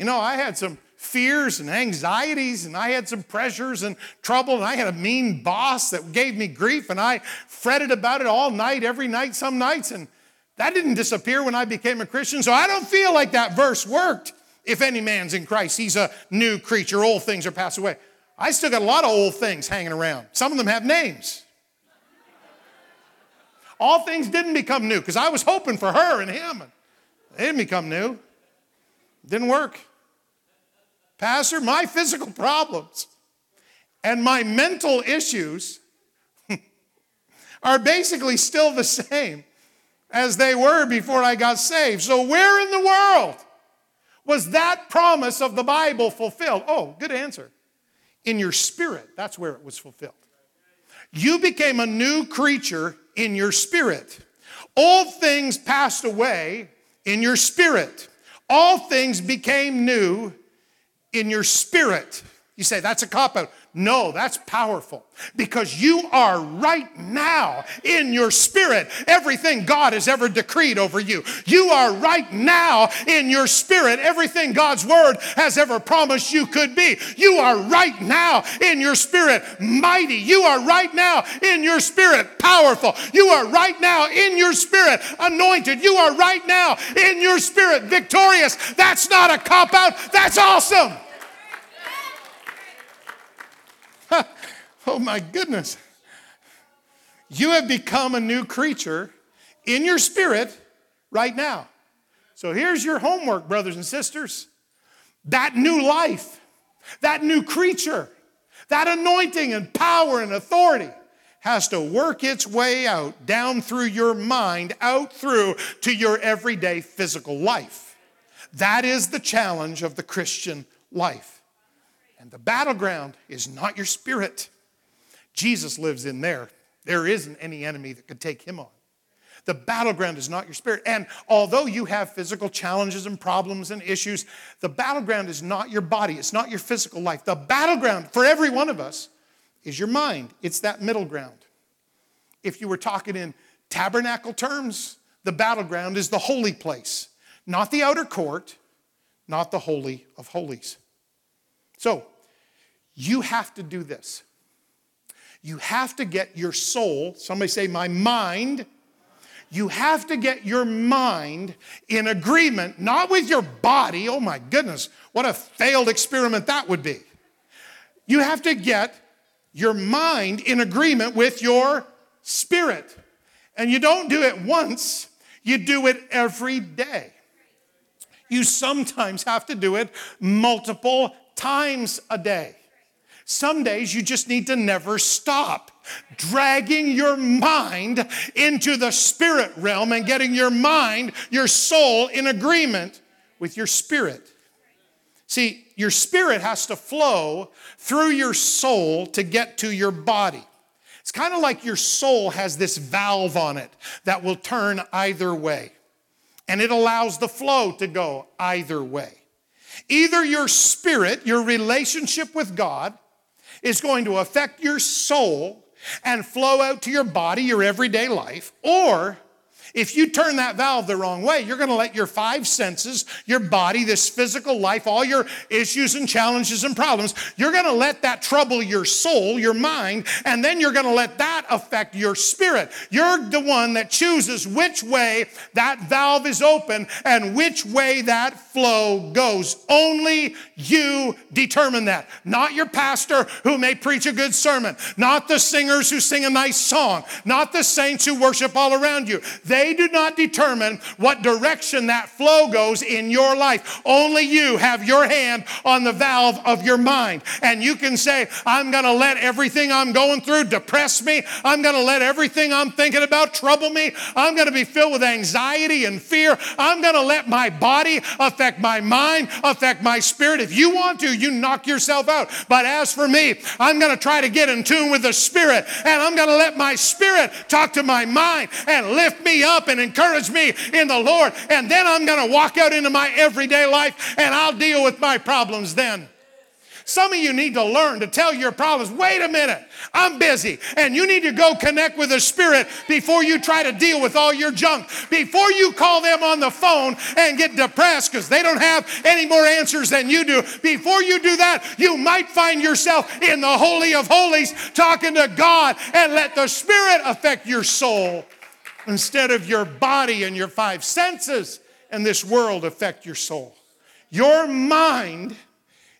You know, I had some fears and anxieties, and I had some pressures and trouble, and I had a mean boss that gave me grief, and I fretted about it all night, every night, some nights, and that didn't disappear when I became a Christian. So I don't feel like that verse worked If any man's in Christ, he's a new creature. Old things are passed away. I still got a lot of old things hanging around. Some of them have names. All things didn't become new because I was hoping for her and him. They didn't become new. Didn't work. Pastor, my physical problems and my mental issues are basically still the same as they were before I got saved. So, where in the world was that promise of the Bible fulfilled? Oh, good answer. In your spirit, that's where it was fulfilled. You became a new creature in your spirit. Old things passed away in your spirit. All things became new in your spirit. You say, that's a cop out. No, that's powerful because you are right now in your spirit everything God has ever decreed over you. You are right now in your spirit everything God's word has ever promised you could be. You are right now in your spirit mighty. You are right now in your spirit powerful. You are right now in your spirit anointed. You are right now in your spirit victorious. That's not a cop out, that's awesome. Oh my goodness. You have become a new creature in your spirit right now. So here's your homework, brothers and sisters. That new life, that new creature, that anointing and power and authority has to work its way out down through your mind, out through to your everyday physical life. That is the challenge of the Christian life. And the battleground is not your spirit. Jesus lives in there. There isn't any enemy that could take him on. The battleground is not your spirit. And although you have physical challenges and problems and issues, the battleground is not your body, it's not your physical life. The battleground for every one of us is your mind, it's that middle ground. If you were talking in tabernacle terms, the battleground is the holy place, not the outer court, not the holy of holies. So, you have to do this. You have to get your soul, somebody say, my mind. You have to get your mind in agreement, not with your body. Oh my goodness, what a failed experiment that would be. You have to get your mind in agreement with your spirit. And you don't do it once, you do it every day. You sometimes have to do it multiple times a day. Some days you just need to never stop dragging your mind into the spirit realm and getting your mind, your soul in agreement with your spirit. See, your spirit has to flow through your soul to get to your body. It's kind of like your soul has this valve on it that will turn either way, and it allows the flow to go either way. Either your spirit, your relationship with God, is going to affect your soul and flow out to your body, your everyday life, or if you turn that valve the wrong way, you're going to let your five senses, your body, this physical life, all your issues and challenges and problems, you're going to let that trouble your soul, your mind, and then you're going to let that affect your spirit. You're the one that chooses which way that valve is open and which way that flow goes. Only you determine that. Not your pastor who may preach a good sermon, not the singers who sing a nice song, not the saints who worship all around you. They they do not determine what direction that flow goes in your life. Only you have your hand on the valve of your mind. And you can say, I'm going to let everything I'm going through depress me. I'm going to let everything I'm thinking about trouble me. I'm going to be filled with anxiety and fear. I'm going to let my body affect my mind, affect my spirit. If you want to, you knock yourself out. But as for me, I'm going to try to get in tune with the spirit and I'm going to let my spirit talk to my mind and lift me up up and encourage me in the Lord. And then I'm going to walk out into my everyday life and I'll deal with my problems then. Some of you need to learn to tell your problems, wait a minute, I'm busy. And you need to go connect with the Spirit before you try to deal with all your junk. Before you call them on the phone and get depressed because they don't have any more answers than you do. Before you do that, you might find yourself in the Holy of Holies talking to God and let the Spirit affect your soul instead of your body and your five senses and this world affect your soul. Your mind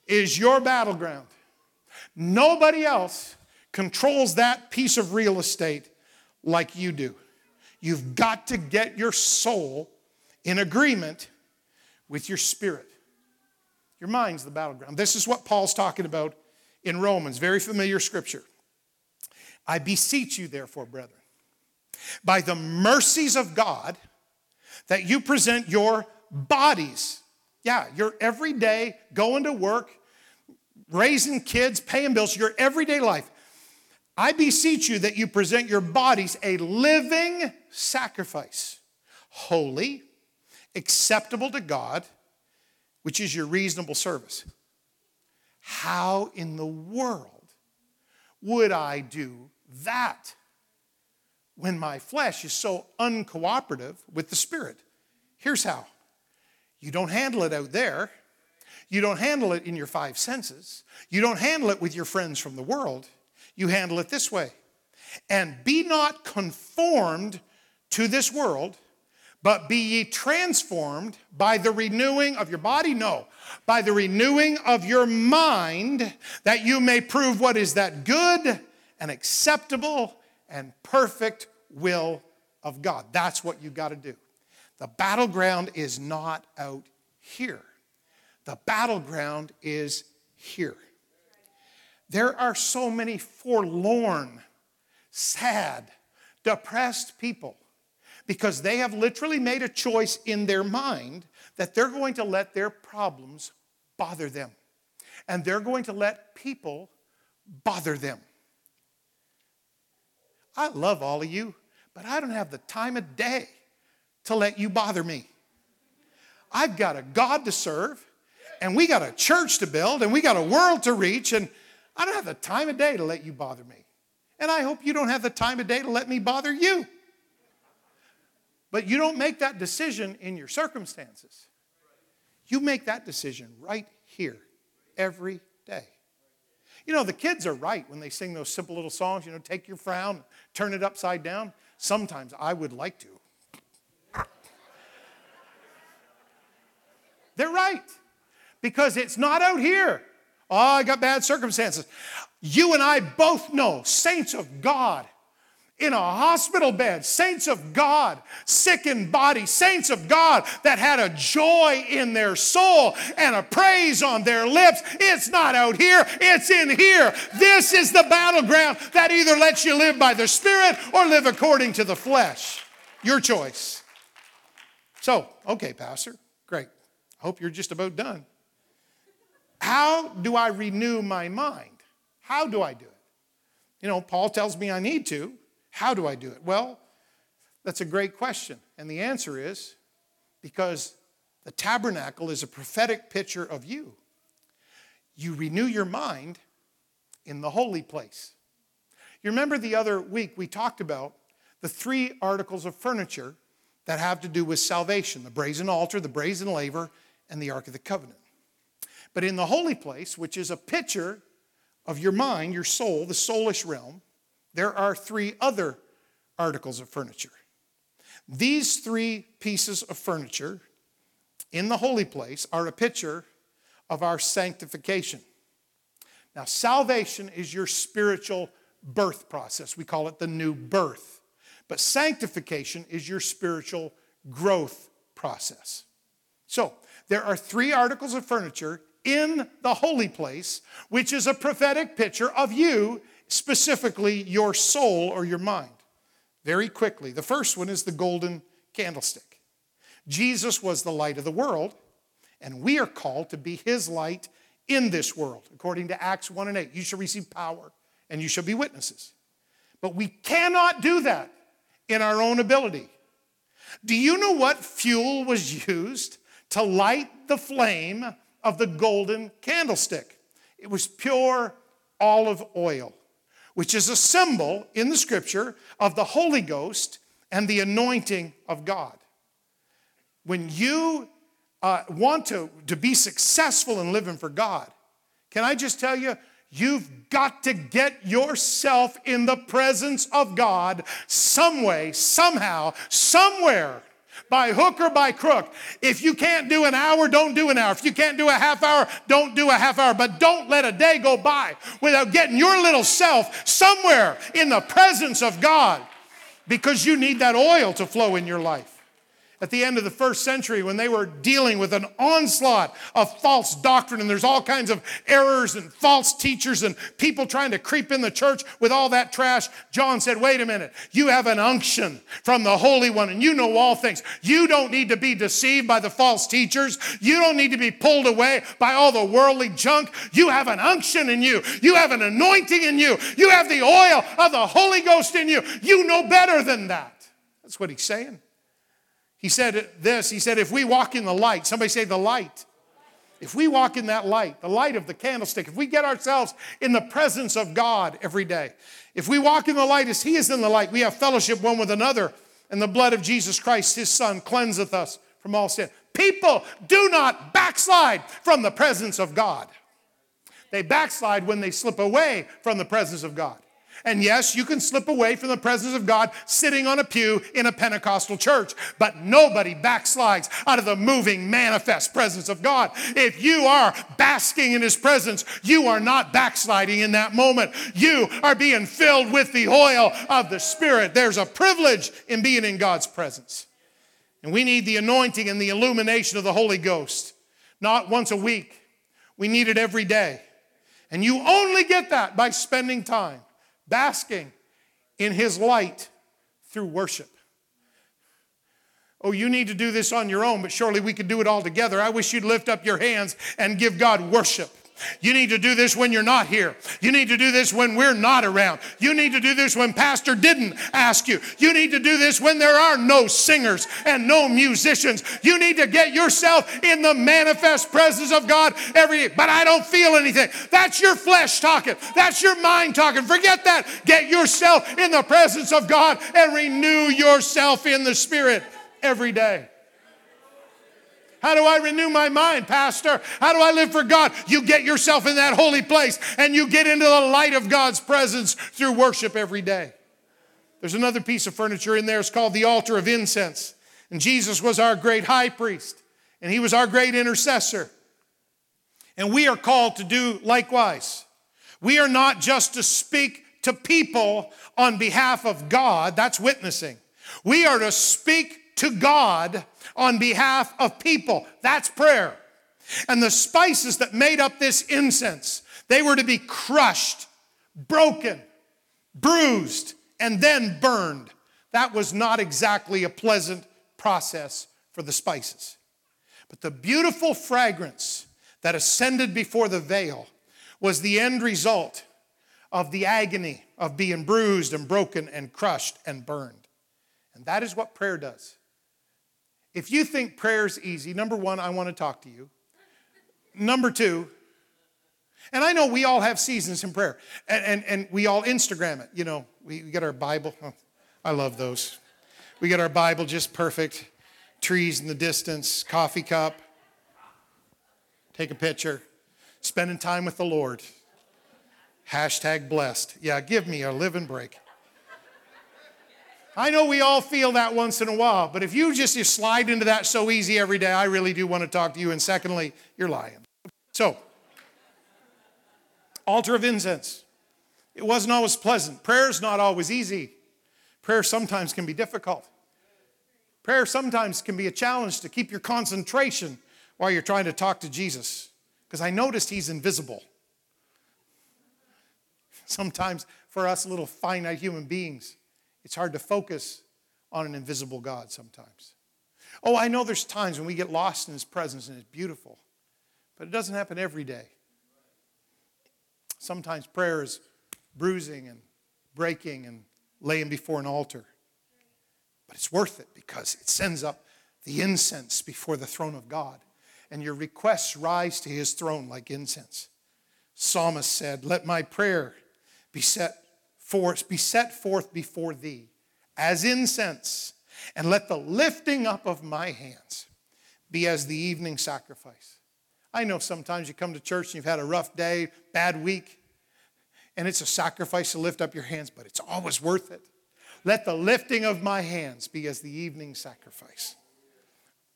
is your battleground. Nobody else controls that piece of real estate like you do. You've got to get your soul in agreement with your spirit. Your mind's the battleground. This is what Paul's talking about in Romans, very familiar scripture. I beseech you, therefore, brethren, by the mercies of God, that you present your bodies. Yeah, your everyday going to work, raising kids, paying bills, your everyday life. I beseech you that you present your bodies a living sacrifice, holy, acceptable to God, which is your reasonable service. How in the world would I do that when my flesh is so uncooperative with the Spirit? Here's how you don't handle it out there. You don't handle it in your five senses. You don't handle it with your friends from the world. You handle it this way. And be not conformed to this world, but be ye transformed by the renewing of your body? No, by the renewing of your mind, that you may prove what is that good and acceptable and perfect will of God. That's what you got to do. The battleground is not out here, the battleground is here. There are so many forlorn, sad, depressed people because they have literally made a choice in their mind that they're going to let their problems bother them. And they're going to let people bother them. I love all of you, but I don't have the time of day to let you bother me. I've got a God to serve, and we got a church to build, and we got a world to reach, and I don't have the time of day to let you bother me. And I hope you don't have the time of day to let me bother you. But you don't make that decision in your circumstances. You make that decision right here every day. You know, the kids are right when they sing those simple little songs, you know, take your frown, turn it upside down. Sometimes I would like to. They're right because it's not out here. Oh, I got bad circumstances. You and I both know, saints of God, in a hospital bed, saints of God, sick in body, saints of God that had a joy in their soul and a praise on their lips. It's not out here, it's in here. This is the battleground that either lets you live by the Spirit or live according to the flesh. Your choice. So, okay, Pastor, great. I hope you're just about done. How do I renew my mind? How do I do it? You know, Paul tells me I need to. How do I do it? Well, that's a great question. And the answer is because the tabernacle is a prophetic picture of you. You renew your mind in the holy place. You remember the other week we talked about the three articles of furniture that have to do with salvation the brazen altar, the brazen laver, and the Ark of the Covenant. But in the holy place, which is a picture of your mind, your soul, the soulish realm, there are three other articles of furniture. These three pieces of furniture in the holy place are a picture of our sanctification. Now, salvation is your spiritual birth process. We call it the new birth. But sanctification is your spiritual growth process. So, there are three articles of furniture in the holy place, which is a prophetic picture of you specifically your soul or your mind. Very quickly. The first one is the golden candlestick. Jesus was the light of the world, and we are called to be his light in this world, according to Acts 1 and 8. You shall receive power, and you shall be witnesses. But we cannot do that in our own ability. Do you know what fuel was used to light the flame of the golden candlestick? It was pure olive oil which is a symbol in the scripture of the Holy Ghost and the anointing of God. When you uh, want to, to be successful in living for God, can I just tell you, You've got to get yourself in the presence of God some way, somehow, somewhere by hook or by crook. If you can't do an hour, don't do an hour. If you can't do a half hour, don't do a half hour. But don't let a day go by without getting your little self somewhere in the presence of God because you need that oil to flow in your life at the end of the first century when they were dealing with an onslaught of false doctrine and there's all kinds of errors and false teachers and people trying to creep in the church with all that trash, John said, Wait a minute, you have an unction from the Holy One and you know all things. You don't need to be deceived by the false teachers. You don't need to be pulled away by all the worldly junk. You have an unction in you, you have an anointing in you, you have the oil of the Holy Ghost in you. You know better than that. That's what he's saying. He said this He said, if we walk in the light, somebody say the light. If we walk in that light, the light of the candlestick, if we get ourselves in the presence of God every day, if we walk in the light as He is in the light, we have fellowship one with another, and the blood of Jesus Christ, His Son, cleanseth us from all sin. People do not backslide from the presence of God. They backslide when they slip away from the presence of God. And yes, you can slip away from the presence of God sitting on a pew in a Pentecostal church, but nobody backslides out of the moving, manifest presence of God. If you are basking in His presence, you are not backsliding in that moment. You are being filled with the oil of the Spirit. There's a privilege in being in God's presence. And we need the anointing and the illumination of the Holy Ghost, not once a week. We need it every day. And you only get that by spending time basking in His light through worship. Oh, you need to do this on your own, but surely we could do it all together. I wish you'd lift up your hands and give God worship. You need to do this when you're not here. You need to do this when we're not around. You need to do this when Pastor didn't ask you. You need to do this when there are no singers and no musicians. You need to get yourself in the manifest presence of God every day. But I don't feel anything. That's your flesh talking. That's your mind talking. Forget that. Get yourself in the presence of God and renew yourself in the Spirit every day. How do I renew my mind, Pastor? How do I live for God? You get yourself in that holy place and you get into the light of God's presence through worship every day. There's another piece of furniture in there. It's called the altar of incense. And Jesus was our great high priest, and he was our great intercessor. And we are called to do likewise. We are not just to speak to people on behalf of God, that's witnessing. We are to speak to God on behalf of people. That's prayer. And the spices that made up this incense, they were to be crushed, broken, bruised, and then burned. That was not exactly a pleasant process for the spices. But the beautiful fragrance that ascended before the veil was the end result of the agony of being bruised and broken and crushed and burned. And that is what prayer does. If you think prayer's easy, number one, I want to talk to you. Number two, and I know we all have seasons in prayer, and, and, and we all Instagram it. You know, we, we get our Bible. Oh, I love those. We get our Bible just perfect. Trees in the distance, coffee cup. Take a picture. Spending time with the Lord. Hashtag blessed. Yeah, give me a living break. I know we all feel that once in a while, but if you just you slide into that so easy every day, I really do want to talk to you. And secondly, you're lying. So, altar of incense. It wasn't always pleasant. Prayer's not always easy. Prayer sometimes can be difficult. Prayer sometimes can be a challenge to keep your concentration while you're trying to talk to Jesus. Because I noticed he's invisible. Sometimes for us little finite human beings, it's hard to focus on an invisible God sometimes. Oh, I know there's times when we get lost in His presence and it's beautiful, but it doesn't happen every day. Sometimes prayer is bruising and breaking and laying before an altar. But it's worth it because it sends up the incense before the throne of God, and your requests rise to His throne like incense. Psalmist said, Let my prayer be set forth, be set forth before thee as incense, and let the lifting up of my hands be as the evening sacrifice. I know sometimes you come to church and you've had a rough day, bad week, and it's a sacrifice to lift up your hands, but it's always worth it. Let the lifting of my hands be as the evening sacrifice.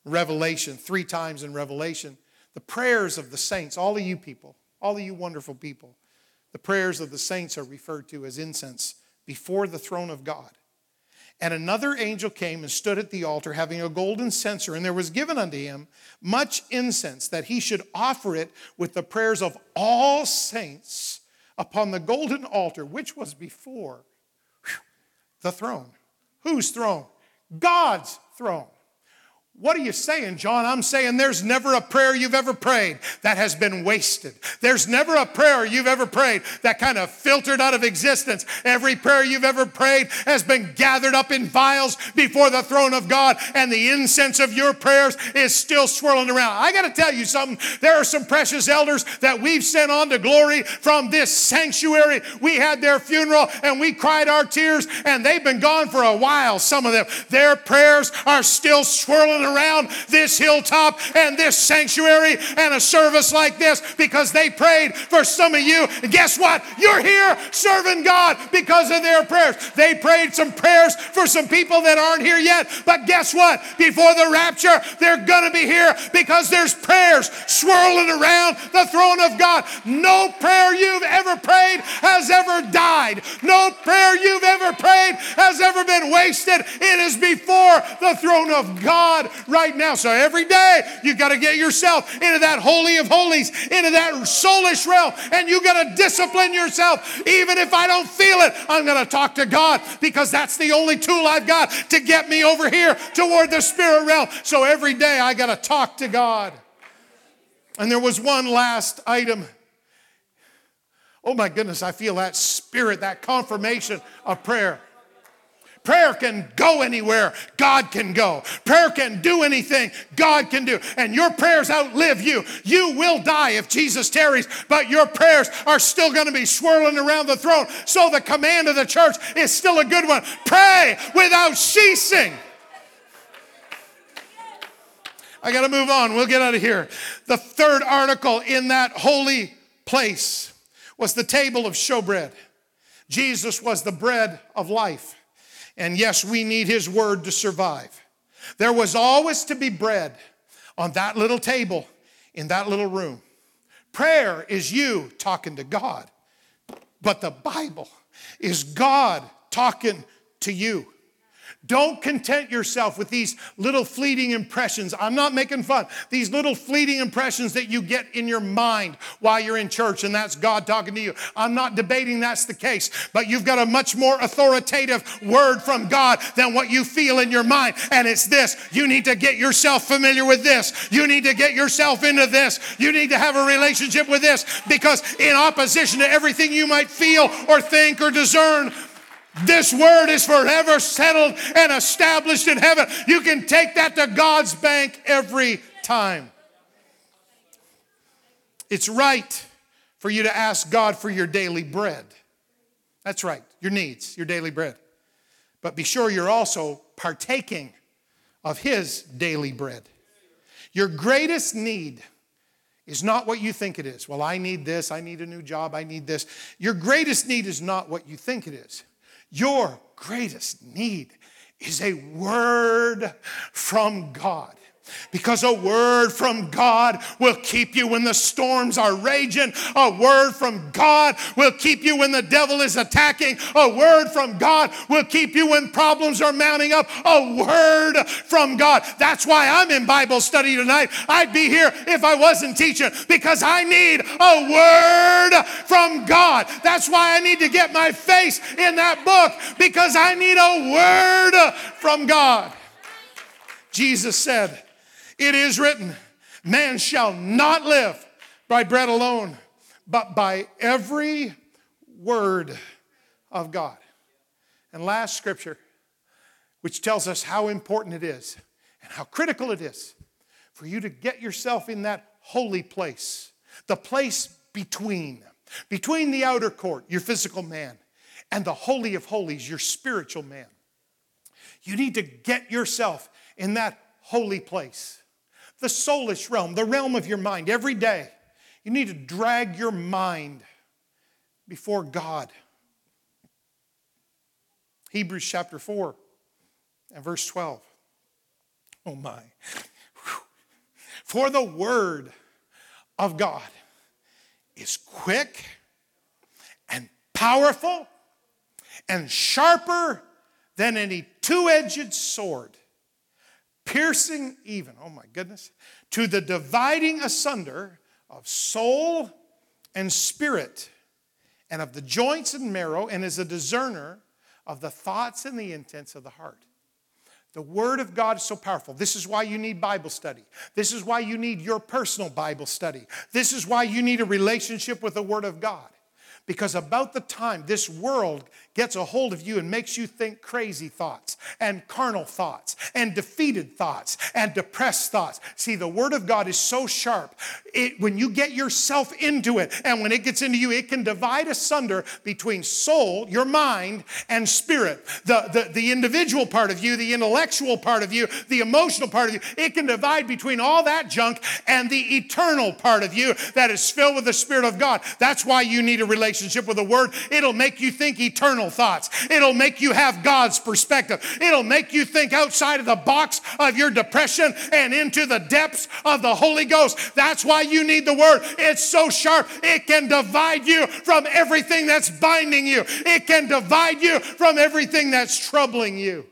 Revelation, three times in Revelation. The prayers of the saints, all of you people, all of you wonderful people, the prayers of the saints are referred to as incense before the throne of God. And another angel came and stood at the altar, having a golden censer, and there was given unto him much incense, that he should offer it with the prayers of all saints upon the golden altar, which was before the throne. Whose throne? God's throne. What are you saying, John? I'm saying there's never a prayer you've ever prayed that has been wasted. There's never a prayer you've ever prayed that kind of filtered out of existence. Every prayer you've ever prayed has been gathered up in vials before the throne of God, and the incense of your prayers is still swirling around. I got to tell you something. There are some precious elders that we've sent on to glory from this sanctuary. We had their funeral and we cried our tears, and they've been gone for a while, some of them. Their prayers are still swirling around this hilltop and this sanctuary and a service like this because they prayed for some of you. And guess what? You're here serving God because of their prayers. They prayed some prayers for some people that aren't here yet. But guess what? Before the rapture, they're going to be here because there's prayers swirling around the throne of God. No prayer you've ever prayed has ever died. No prayer you've ever prayed has ever been wasted. It is before the throne of God right now. So every day you've got to get yourself into that holy of holies, into that soulish realm, and you got to discipline yourself. Even if I don't feel it, I'm going to talk to God because that's the only tool I've got to get me over here toward the spirit realm. So every day I got to talk to God. And there was one last item. Oh my goodness, I feel that spirit, that confirmation of prayer. Prayer can go anywhere, God can go. Prayer can do anything, God can do. And your prayers outlive you. You will die if Jesus tarries, but your prayers are still going to be swirling around the throne. So the command of the church is still a good one pray without ceasing. I got to move on. We'll get out of here. The third article in that holy place was the table of showbread. Jesus was the bread of life. And yes, we need His word to survive. There was always to be bread on that little table in that little room. Prayer is you talking to God, but the Bible is God talking to you. Don't content yourself with these little fleeting impressions. I'm not making fun. These little fleeting impressions that you get in your mind while you're in church, and that's God talking to you. I'm not debating that's the case, but you've got a much more authoritative word from God than what you feel in your mind. And it's this you need to get yourself familiar with this. You need to get yourself into this. You need to have a relationship with this because, in opposition to everything you might feel or think or discern, this word is forever settled and established in heaven. You can take that to God's bank every time. It's right for you to ask God for your daily bread. That's right, your needs, your daily bread. But be sure you're also partaking of His daily bread. Your greatest need is not what you think it is. Well, I need this, I need a new job, I need this. Your greatest need is not what you think it is. Your greatest need is a word from God. Because a word from God will keep you when the storms are raging. A word from God will keep you when the devil is attacking. A word from God will keep you when problems are mounting up. A word from God. That's why I'm in Bible study tonight. I'd be here if I wasn't teaching because I need a word from God. That's why I need to get my face in that book because I need a word from God. Jesus said, it is written, man shall not live by bread alone, but by every word of God. And last scripture, which tells us how important it is and how critical it is for you to get yourself in that holy place, the place between, between the outer court, your physical man, and the holy of holies, your spiritual man. You need to get yourself in that holy place the soulish realm, the realm of your mind, every day. You need to drag your mind before God. Hebrews chapter 4 and verse 12. Oh my. For the word of God is quick and powerful and sharper than any two edged sword, piercing even, oh my goodness, to the dividing asunder of soul and spirit, and of the joints and marrow, and is a discerner of the thoughts and the intents of the heart. The Word of God is so powerful. This is why you need Bible study. This is why you need your personal Bible study. This is why you need a relationship with the Word of God. Because about the time this world gets a hold of you and makes you think crazy thoughts and carnal thoughts and defeated thoughts and depressed thoughts. See, the Word of God is so sharp. It, when you get yourself into it and when it gets into you, it can divide asunder between soul, your mind, and spirit. The, the, the individual part of you, the intellectual part of you, the emotional part of you, it can divide between all that junk and the eternal part of you that is filled with the Spirit of God. That's why you need a relationship with the Word. It'll make you think eternal thoughts. It'll make you have God's perspective. It'll make you think outside of the box of your depression and into the depths of the Holy Ghost. That's why you need the Word. It's so sharp, it can divide you from everything that's binding you, it can divide you from everything that's troubling you.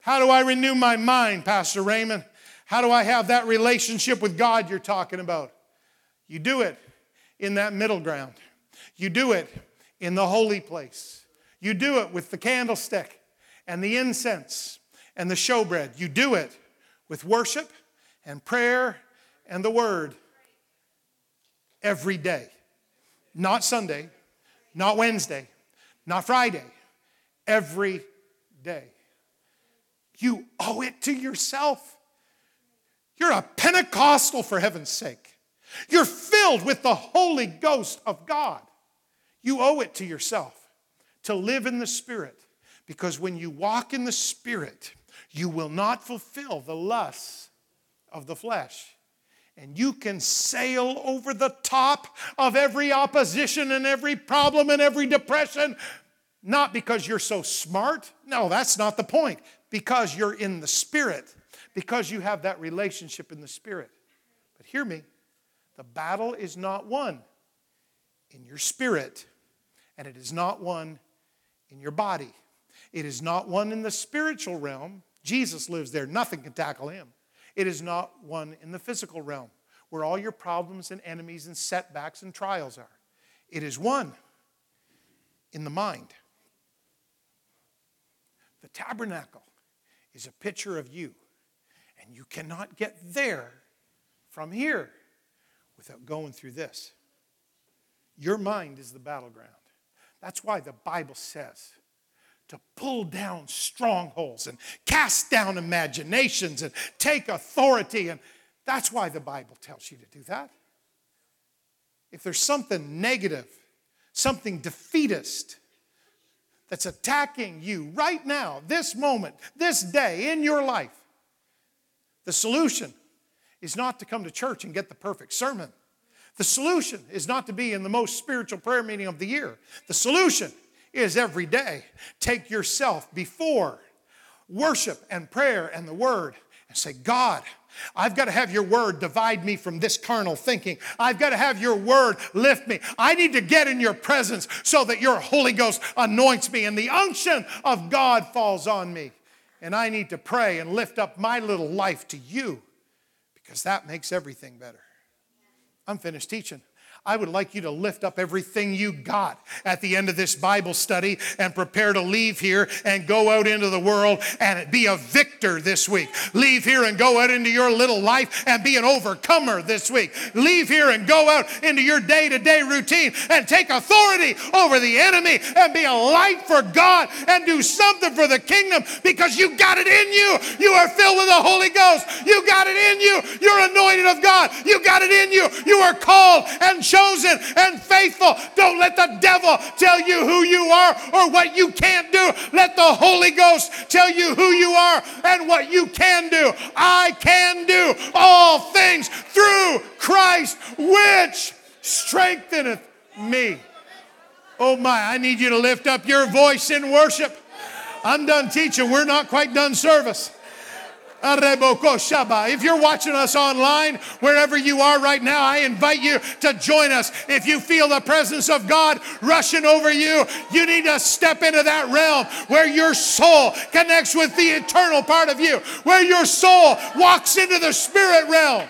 How do I renew my mind, Pastor Raymond? How do I have that relationship with God you're talking about? You do it in that middle ground. You do it in the holy place. You do it with the candlestick and the incense and the showbread. You do it with worship and prayer and the word every day. Not Sunday, not Wednesday, not Friday, every day. You owe it to yourself. You're a Pentecostal, for heaven's sake. You're filled with the Holy Ghost of God. You owe it to yourself to live in the Spirit. Because when you walk in the Spirit, you will not fulfill the lusts of the flesh. And you can sail over the top of every opposition and every problem and every depression, not because you're so smart. No, that's not the point. Because you're in the Spirit, because you have that relationship in the Spirit. But hear me the battle is not won in your spirit, and it is not won in your body. It is not won in the spiritual realm. Jesus lives there, nothing can tackle him. It is not won in the physical realm, where all your problems and enemies and setbacks and trials are. It is won in the mind. The tabernacle is a picture of you, and you cannot get there from here without going through this. Your mind is the battleground. That's why the Bible says to pull down strongholds and cast down imaginations and take authority. And that's why the Bible tells you to do that. If there's something negative, something defeatist that's attacking you right now, this moment, this day in your life, the solution is not to come to church and get the perfect sermon. The solution is not to be in the most spiritual prayer meeting of the year. The solution is every day take yourself before worship and prayer and the word and say, God, I've got to have your word divide me from this carnal thinking. I've got to have your word lift me. I need to get in your presence so that your Holy Ghost anoints me and the unction of God falls on me. And I need to pray and lift up my little life to you because that makes everything better. I'm finished teaching. I would like you to lift up everything you got at the end of this Bible study and prepare to leave here and go out into the world and be a victor this week. Leave here and go out into your little life and be an overcomer this week. Leave here and go out into your day to day routine and take authority over the enemy and be a light for God and do something for the kingdom because you got it in you. You are filled with the Holy Ghost. You got it in you. You're anointed of God. You got it in you. You are called and chosen and faithful. Don't let the devil tell you who you are or what you can't do. Let the Holy Ghost tell you who you are and what you can do. I can do all things through Christ, which strengtheneth me. Oh my, I need you to lift up your voice in worship. I'm done teaching. We're not quite done service. If you're watching us online, wherever you are right now, I invite you to join us. If you feel the presence of God rushing over you, you need to step into that realm where your soul connects with the eternal part of you, where your soul walks into the spirit realm.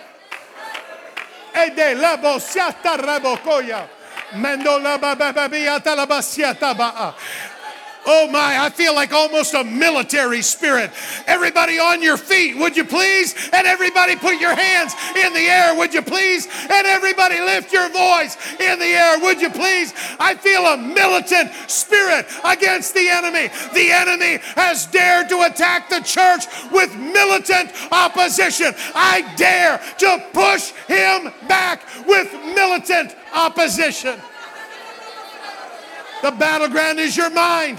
Oh my, I feel like almost a military spirit. Everybody on your feet, would you please? And everybody put your hands in the air, would you please? And everybody lift your voice in the air, would you please? I feel a militant spirit against the enemy. The enemy has dared to attack the church with militant opposition. I dare to push him back with militant opposition. The battleground is your mind.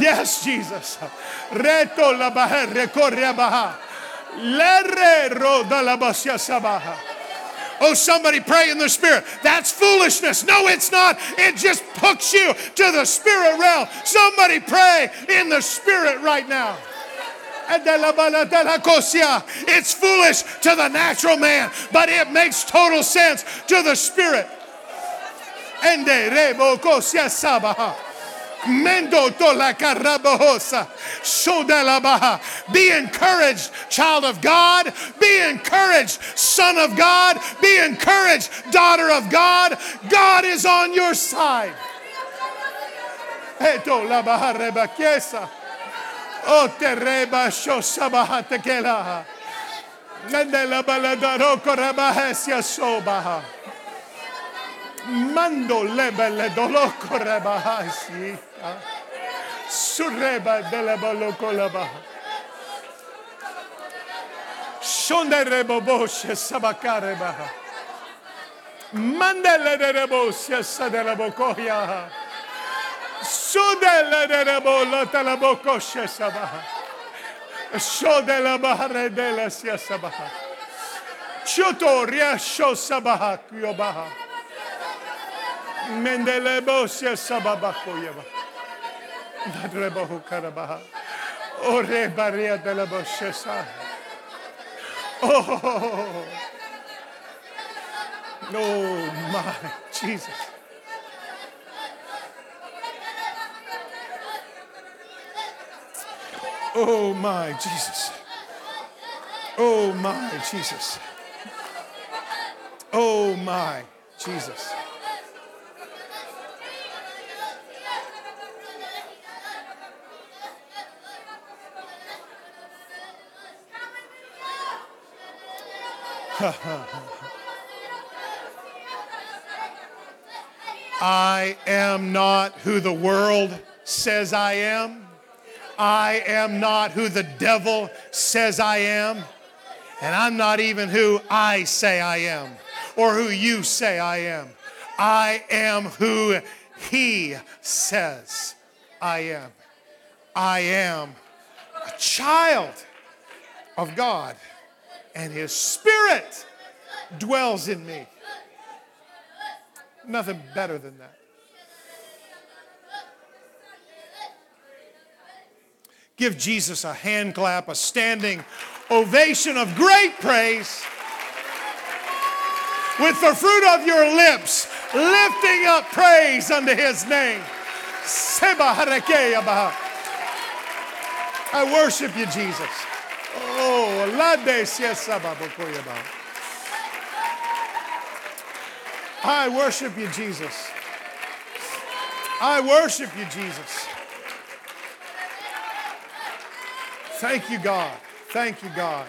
Yes, Jesus. Reto la baha, recorre baha. Lerre roda la basia sabaha. Oh, somebody pray in the spirit. That's foolishness. No, it's not. It just hooks you to the spirit realm. Somebody pray in the spirit right now. It's foolish to the natural man, but it makes total sense to the spirit. Ende rebo sabaha. Mendo tola carabosa. baha. Be encouraged, child of God. Be encouraged, son of God. Be encouraged, daughter of God. God is on your side. Eto la baha reba chiesa. O te reba shosabaha tekela. Nende la baladaro korabahesia sobaha. Mando lebele doloko rebahasi. Surreba de la balokolaba. Shonderebo boshe sabakareba. Mandele de reboshe sadelabokoya. Sudele de rebola talabokoshe sabaha. Shodela bahre de la sia sabaha. Chotoria sho sabaha kuyobaha. Mendele boshe sababakoyeba. Nadrebo karabaha. Ore baria. Oh, no, my Jesus. Oh, my Jesus. Oh, my Jesus. Oh, my Jesus. I am not who the world says I am. I am not who the devil says I am. And I'm not even who I say I am or who you say I am. I am who he says I am. I am a child of God and his spirit dwells in me. Nothing better than that. Give Jesus a hand clap, a standing ovation of great praise. With the fruit of your lips, lifting up praise unto his name. I worship you, Jesus. Oh, I worship you, Jesus. I worship you, Jesus. Thank you, God. Thank you, God.